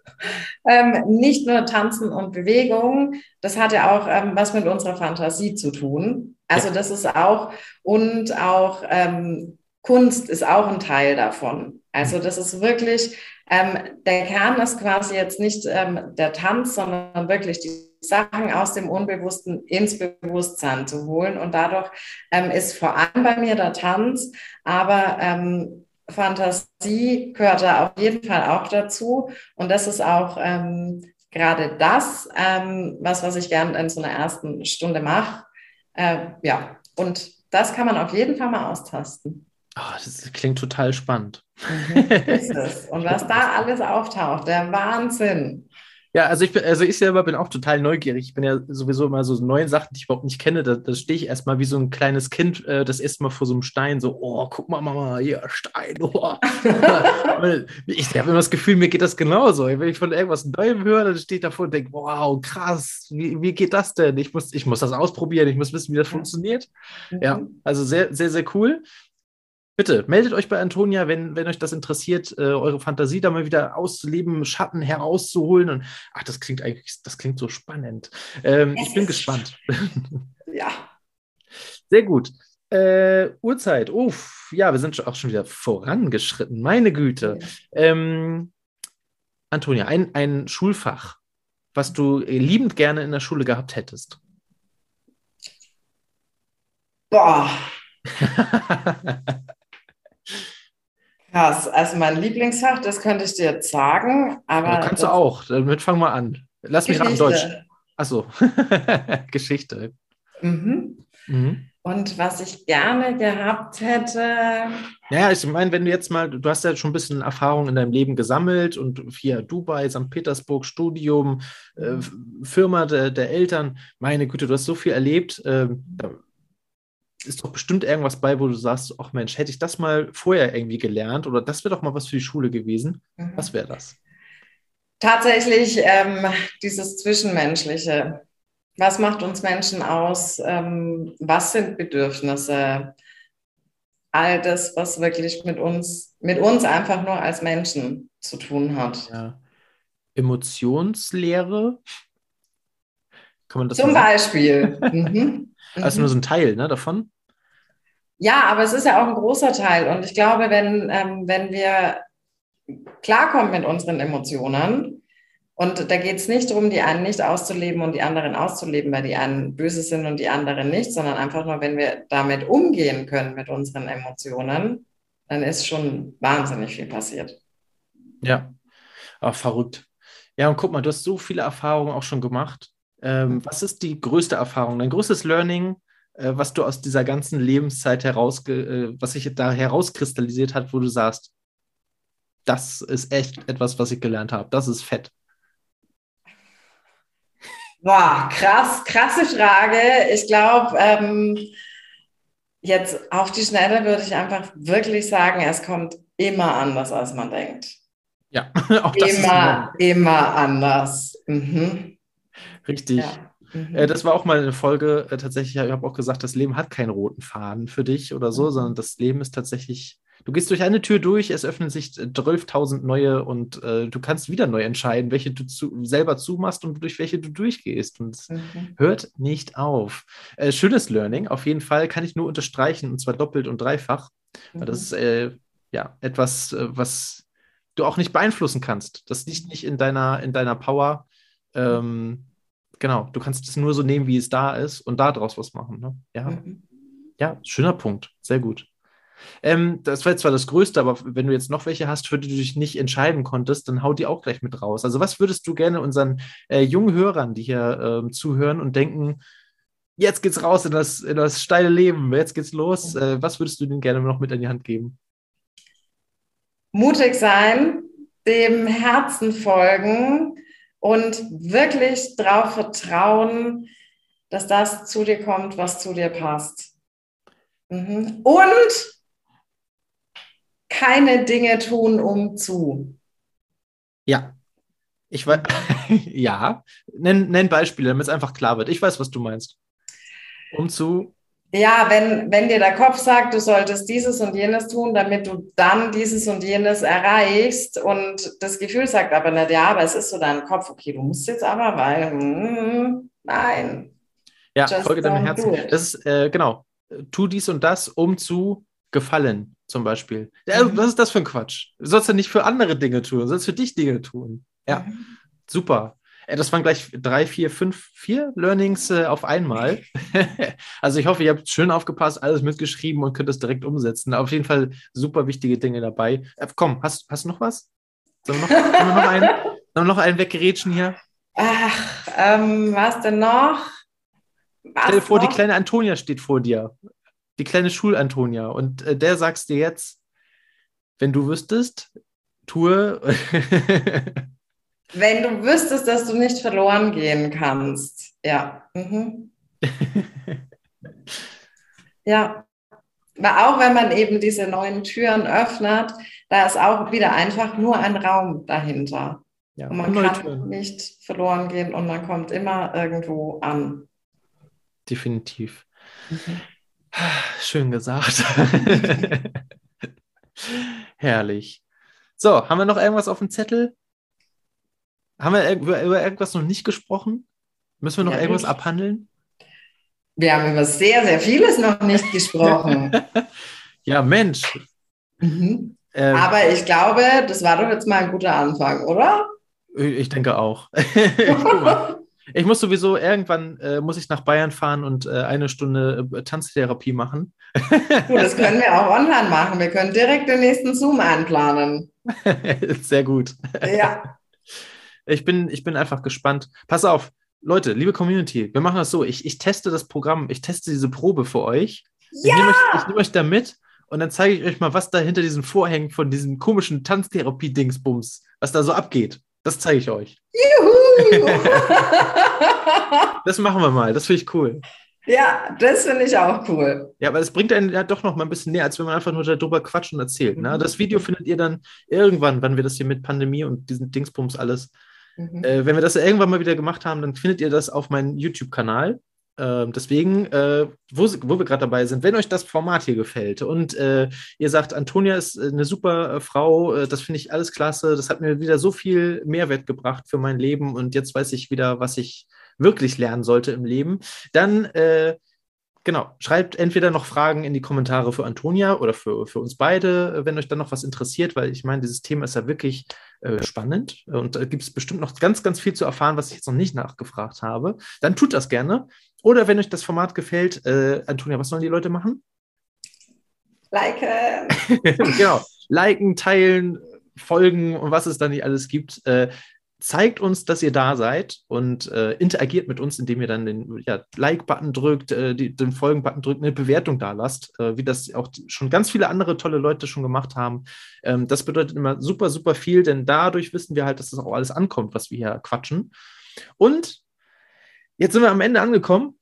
S2: ähm, nicht nur Tanzen und Bewegung, das hat ja auch ähm, was mit unserer Fantasie zu tun. Also das ist auch, und auch ähm, Kunst ist auch ein Teil davon. Also das ist wirklich, ähm, der Kern ist quasi jetzt nicht ähm, der Tanz, sondern wirklich die Sachen aus dem Unbewussten ins Bewusstsein zu holen. Und dadurch ähm, ist vor allem bei mir der Tanz, aber ähm, Fantasie gehört da auf jeden Fall auch dazu. Und das ist auch ähm, gerade das, ähm, was, was ich gerne in so einer ersten Stunde mache. Äh, ja, und das kann man auf jeden Fall mal austasten.
S3: Oh, das klingt total spannend.
S2: Mhm. Und was da alles auftaucht, der Wahnsinn.
S3: Ja, also ich bin, also ich selber bin auch total neugierig. Ich bin ja sowieso immer so neuen Sachen, die ich überhaupt nicht kenne. Da, da stehe ich erstmal wie so ein kleines Kind, äh, das erste Mal vor so einem Stein, so, oh, guck mal, Mama, hier, Stein, oh. ich habe immer das Gefühl, mir geht das genauso. Wenn ich von irgendwas Neuem höre, dann stehe ich davor und denke, wow, krass, wie, wie geht das denn? Ich muss, ich muss das ausprobieren, ich muss wissen, wie das funktioniert. Mhm. Ja, also sehr, sehr, sehr cool. Bitte meldet euch bei Antonia, wenn, wenn euch das interessiert, äh, eure Fantasie da mal wieder auszuleben, Schatten herauszuholen. Und ach, das klingt eigentlich, das klingt so spannend. Ähm, ich bin gespannt.
S2: Ja.
S3: Sehr gut. Äh, Uhrzeit. Uff, ja, wir sind auch schon wieder vorangeschritten. Meine Güte. Ja. Ähm, Antonia, ein, ein Schulfach, was du liebend gerne in der Schule gehabt hättest.
S2: Boah. Krass, also mein Lieblingsfach, das könnte ich dir jetzt sagen, aber. Ja,
S3: kannst du auch, damit fangen wir an. Lass mich raten, Deutsch. Achso, Geschichte.
S2: Mhm. Mhm. Und was ich gerne gehabt hätte.
S3: Naja, ich meine, wenn du jetzt mal, du hast ja schon ein bisschen Erfahrung in deinem Leben gesammelt und hier Dubai, St. Petersburg, Studium, äh, Firma der, der, Eltern, meine Güte, du hast so viel erlebt. Äh, ist doch bestimmt irgendwas bei, wo du sagst, ach Mensch, hätte ich das mal vorher irgendwie gelernt oder das wäre doch mal was für die Schule gewesen. Mhm. Was wäre das?
S2: Tatsächlich ähm, dieses Zwischenmenschliche. Was macht uns Menschen aus? Ähm, was sind Bedürfnisse? All das, was wirklich mit uns, mit uns einfach nur als Menschen zu tun hat.
S3: Ja. Emotionslehre?
S2: Kann man das Zum Beispiel. mhm.
S3: Also nur so ein Teil ne, davon?
S2: Ja, aber es ist ja auch ein großer Teil. Und ich glaube, wenn, ähm, wenn wir klarkommen mit unseren Emotionen, und da geht es nicht darum, die einen nicht auszuleben und die anderen auszuleben, weil die einen böse sind und die anderen nicht, sondern einfach nur, wenn wir damit umgehen können mit unseren Emotionen, dann ist schon wahnsinnig viel passiert.
S3: Ja, Ach, verrückt. Ja, und guck mal, du hast so viele Erfahrungen auch schon gemacht. Ähm, was ist die größte Erfahrung, dein größtes Learning, äh, was du aus dieser ganzen Lebenszeit heraus, äh, was sich da herauskristallisiert hat, wo du sagst, das ist echt etwas, was ich gelernt habe. Das ist fett.
S2: Boah, krass, krasse Frage. Ich glaube, ähm, jetzt auf die Schnelle würde ich einfach wirklich sagen, es kommt immer anders, als man denkt.
S3: Ja,
S2: auch das immer, immer anders. Mhm.
S3: Richtig. Ja. Mhm. Äh, das war auch mal eine Folge, äh, tatsächlich, ich habe auch gesagt, das Leben hat keinen roten Faden für dich oder so, mhm. sondern das Leben ist tatsächlich, du gehst durch eine Tür durch, es öffnen sich 12.000 neue und äh, du kannst wieder neu entscheiden, welche du zu, selber zumachst und durch welche du durchgehst. Und es mhm. hört nicht auf. Äh, schönes Learning, auf jeden Fall kann ich nur unterstreichen und zwar doppelt und dreifach. Mhm. Das ist äh, ja etwas, äh, was du auch nicht beeinflussen kannst. Das liegt nicht in deiner, in deiner Power. Ähm, genau, du kannst es nur so nehmen, wie es da ist und daraus was machen. Ne? Ja. Mhm. ja, schöner Punkt. Sehr gut. Ähm, das war jetzt zwar das Größte, aber wenn du jetzt noch welche hast, für die du dich nicht entscheiden konntest, dann hau die auch gleich mit raus. Also, was würdest du gerne unseren äh, jungen Hörern, die hier äh, zuhören und denken, jetzt geht's raus in das, in das steile Leben, jetzt geht's los, äh, was würdest du denen gerne noch mit an die Hand geben?
S2: Mutig sein, dem Herzen folgen, und wirklich darauf vertrauen, dass das zu dir kommt, was zu dir passt. Mhm. Und keine Dinge tun, um zu.
S3: Ja. Ich weiß, ja. Nenn, nenn Beispiele, damit es einfach klar wird. Ich weiß, was du meinst. Um zu
S2: ja, wenn, wenn dir der Kopf sagt, du solltest dieses und jenes tun, damit du dann dieses und jenes erreichst und das Gefühl sagt aber nicht, ja, aber es ist so dein Kopf, okay, du musst jetzt aber, weil, mm, nein.
S3: Ja, Just folge deinem Herzen. Das ist, äh, genau, tu dies und das, um zu gefallen, zum Beispiel. Ja, mhm. Was ist das für ein Quatsch? Du sollst ja nicht für andere Dinge tun, du sollst für dich Dinge tun. Ja, mhm. super. Äh, das waren gleich drei, vier, fünf, vier Learnings äh, auf einmal. also ich hoffe, ihr habt schön aufgepasst, alles mitgeschrieben und könnt es direkt umsetzen. Auf jeden Fall super wichtige Dinge dabei. Äh, komm, hast, hast du noch was? Sollen wir noch, sollen wir noch einen, sollen wir noch einen weggerätschen hier?
S2: Ach, ähm, was denn noch?
S3: Was Stell dir vor, noch? die kleine Antonia steht vor dir. Die kleine Schul-Antonia. Und äh, der sagst dir jetzt, wenn du wüsstest, tue
S2: Wenn du wüsstest, dass du nicht verloren gehen kannst. Ja. Mhm. ja. Aber auch wenn man eben diese neuen Türen öffnet, da ist auch wieder einfach nur ein Raum dahinter. Ja, und man kann Türen. nicht verloren gehen und man kommt immer irgendwo an.
S3: Definitiv. Mhm. Schön gesagt. Herrlich. So, haben wir noch irgendwas auf dem Zettel? Haben wir über, über irgendwas noch nicht gesprochen? Müssen wir noch ja, irgendwas abhandeln?
S2: Wir haben über sehr, sehr vieles noch nicht gesprochen.
S3: ja, Mensch.
S2: Mhm. Ähm, Aber ich glaube, das war doch jetzt mal ein guter Anfang, oder?
S3: Ich denke auch. ich muss sowieso irgendwann äh, muss ich nach Bayern fahren und äh, eine Stunde äh, Tanztherapie machen.
S2: du, das können wir auch online machen. Wir können direkt den nächsten Zoom einplanen.
S3: Sehr gut.
S2: Ja.
S3: Ich bin, ich bin einfach gespannt. Pass auf, Leute, liebe Community, wir machen das so. Ich, ich teste das Programm, ich teste diese Probe für euch. Ja! Ich nehme euch, nehm euch da mit und dann zeige ich euch mal, was da hinter diesen Vorhängen von diesem komischen Tanztherapie-Dingsbums, was da so abgeht. Das zeige ich euch. Juhu! das machen wir mal, das finde ich cool.
S2: Ja, das finde ich auch cool.
S3: Ja, aber es bringt einen ja doch noch mal ein bisschen näher, als wenn man einfach nur darüber quatscht und erzählt. Ne? Das Video findet ihr dann irgendwann, wann wir das hier mit Pandemie und diesen Dingsbums alles Mhm. Äh, wenn wir das irgendwann mal wieder gemacht haben, dann findet ihr das auf meinem YouTube-Kanal. Äh, deswegen, äh, wo, wo, wir gerade dabei sind, wenn euch das Format hier gefällt und äh, ihr sagt, Antonia ist äh, eine super äh, Frau, das finde ich alles klasse, das hat mir wieder so viel Mehrwert gebracht für mein Leben und jetzt weiß ich wieder, was ich wirklich lernen sollte im Leben, dann Genau, schreibt entweder noch Fragen in die Kommentare für Antonia oder für, für uns beide, wenn euch dann noch was interessiert, weil ich meine, dieses Thema ist ja wirklich äh, spannend und da gibt es bestimmt noch ganz, ganz viel zu erfahren, was ich jetzt noch nicht nachgefragt habe. Dann tut das gerne. Oder wenn euch das Format gefällt, äh, Antonia, was sollen die Leute machen?
S2: Liken.
S3: genau, liken, teilen, folgen und was es da nicht alles gibt. Zeigt uns, dass ihr da seid und äh, interagiert mit uns, indem ihr dann den ja, Like-Button drückt, äh, die, den Folgen-Button drückt, eine Bewertung da lasst, äh, wie das auch schon ganz viele andere tolle Leute schon gemacht haben. Ähm, das bedeutet immer super, super viel, denn dadurch wissen wir halt, dass das auch alles ankommt, was wir hier quatschen. Und jetzt sind wir am Ende angekommen.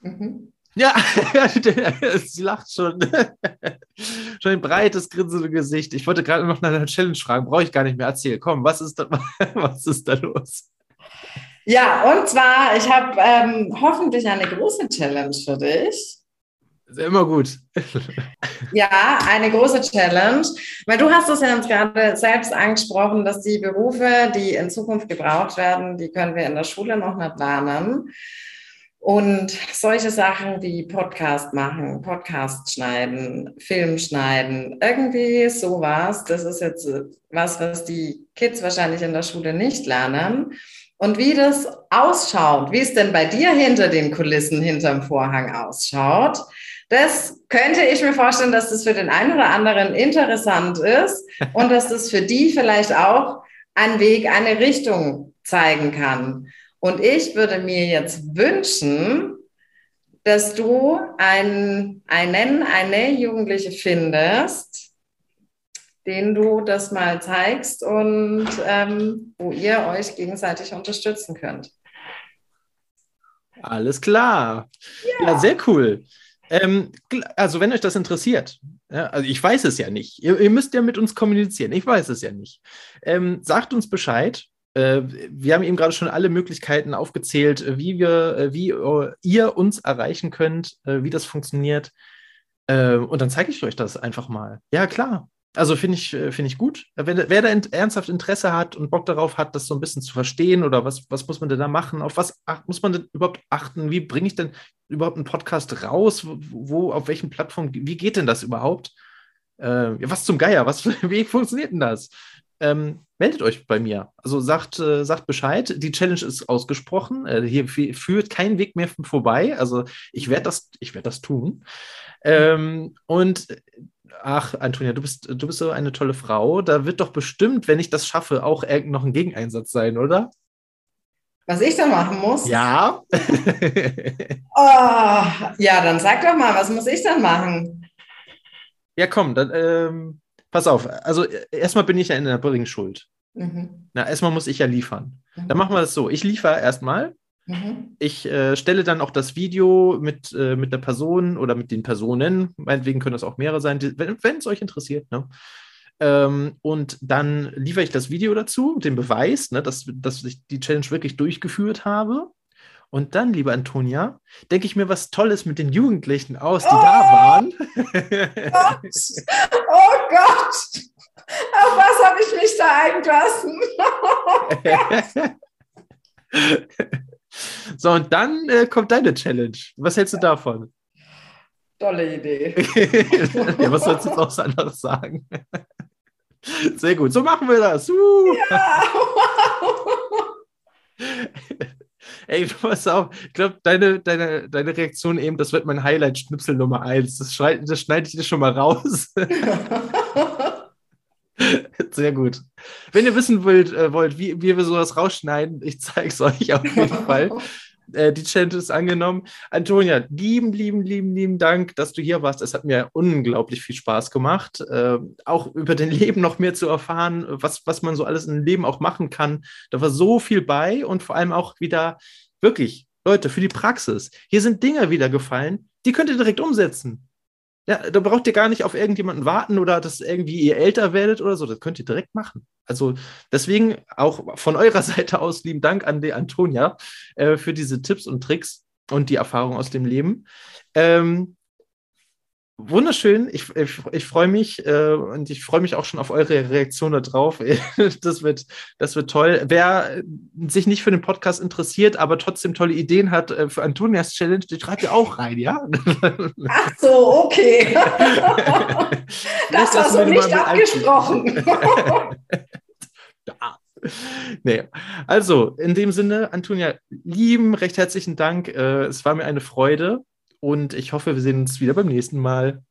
S3: Mhm. Ja, sie lacht schon. schon ein breites, grinsende Gesicht. Ich wollte gerade noch nach einer Challenge fragen, brauche ich gar nicht mehr erzählen. Komm, was ist da, was ist da los?
S2: Ja, und zwar, ich habe ähm, hoffentlich eine große Challenge für dich.
S3: Ist immer gut.
S2: ja, eine große Challenge, weil du hast es ja uns gerade selbst angesprochen, dass die Berufe, die in Zukunft gebraucht werden, die können wir in der Schule noch nicht lernen. Und solche Sachen wie Podcast machen, Podcast schneiden, Film schneiden, irgendwie sowas, das ist jetzt was, was die Kids wahrscheinlich in der Schule nicht lernen. Und wie das ausschaut, wie es denn bei dir hinter den Kulissen, hinterm Vorhang ausschaut, das könnte ich mir vorstellen, dass das für den einen oder anderen interessant ist und dass das für die vielleicht auch einen Weg, eine Richtung zeigen kann. Und ich würde mir jetzt wünschen, dass du einen, einen, eine Jugendliche findest, den du das mal zeigst und ähm, wo ihr euch gegenseitig unterstützen könnt.
S3: Alles klar. Ja, ja sehr cool. Ähm, also, wenn euch das interessiert, ja, also ich weiß es ja nicht. Ihr, ihr, müsst ja mit uns kommunizieren. Ich weiß es ja nicht. Ähm, sagt uns Bescheid. Äh, wir haben eben gerade schon alle Möglichkeiten aufgezählt, äh, wie wir, äh, wie ihr uns erreichen könnt, wie das funktioniert. Und dann zeige ich euch das einfach mal. Ja, klar. Also finde ich, find ich gut. Wenn, wer da ernsthaft Interesse hat und Bock darauf hat, das so ein bisschen zu verstehen oder was, was muss man denn da machen? Auf was ach, muss man denn überhaupt achten? Wie bringe ich denn überhaupt einen Podcast raus? Wo, wo auf welchen Plattformen, wie geht denn das überhaupt? Äh, was zum Geier? Was, wie funktioniert denn das? Ähm, meldet euch bei mir. Also sagt, äh, sagt Bescheid. Die Challenge ist ausgesprochen. Äh, hier führt kein Weg mehr vorbei. Also ich werde das, ich werde das tun. Ähm, und ach, Antonia, du bist, du bist so eine tolle Frau. Da wird doch bestimmt, wenn ich das schaffe, auch noch ein Gegeneinsatz sein, oder?
S2: Was ich da machen muss?
S3: Ja.
S2: oh, ja, dann sag doch mal, was muss ich dann machen?
S3: Ja, komm, dann ähm, pass auf, also äh, erstmal bin ich ja in der Bringschuld. Mhm. Na, erstmal muss ich ja liefern. Mhm. Dann machen wir das so. Ich liefere erstmal. Mhm. Ich äh, stelle dann auch das Video mit, äh, mit der Person oder mit den Personen, meinetwegen können das auch mehrere sein, die, wenn es euch interessiert. Ne? Ähm, und dann liefere ich das Video dazu, den Beweis, ne, dass, dass ich die Challenge wirklich durchgeführt habe. Und dann, liebe Antonia, denke ich mir was Tolles mit den Jugendlichen aus, die oh, da waren.
S2: Gott. Oh Gott! Auf was habe ich mich
S3: da eingelassen? so, und dann äh, kommt deine Challenge. Was hältst du davon?
S2: Tolle Idee.
S3: ja, was sollst du jetzt auch anderes sagen? Sehr gut, so machen wir das. Uh. Ja, wow. Ey, pass auf, ich glaube, deine, deine, deine Reaktion eben, das wird mein Highlight-Schnipsel Nummer eins. Das, das schneide ich dir schon mal raus. Sehr gut. Wenn ihr wissen wollt, äh, wollt wie, wie wir sowas rausschneiden, ich zeige es euch auf jeden Fall. Äh, die Challenge ist angenommen. Antonia, lieben, lieben, lieben, lieben Dank, dass du hier warst. Es hat mir unglaublich viel Spaß gemacht, äh, auch über dein Leben noch mehr zu erfahren, was, was man so alles im Leben auch machen kann. Da war so viel bei und vor allem auch wieder wirklich, Leute, für die Praxis. Hier sind Dinge wieder gefallen, die könnt ihr direkt umsetzen. Ja, da braucht ihr gar nicht auf irgendjemanden warten oder dass irgendwie ihr älter werdet oder so. Das könnt ihr direkt machen. Also deswegen auch von eurer Seite aus lieben Dank an die Antonia äh, für diese Tipps und Tricks und die Erfahrung aus dem Leben. Ähm, wunderschön. Ich, ich, ich freue mich äh, und ich freue mich auch schon auf eure Reaktion darauf. das, wird, das wird toll. Wer sich nicht für den Podcast interessiert, aber trotzdem tolle Ideen hat äh, für Antonias Challenge, die schreibt ihr auch rein, ja?
S2: Ach so, okay. das hast du nicht abgesprochen.
S3: Nee. Also, in dem Sinne, Antonia, lieben, recht herzlichen Dank. Äh, es war mir eine Freude und ich hoffe, wir sehen uns wieder beim nächsten Mal.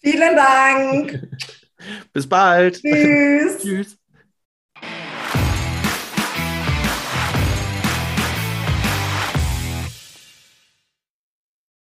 S2: Vielen Dank.
S3: Bis bald.
S2: Tschüss. Tschüss.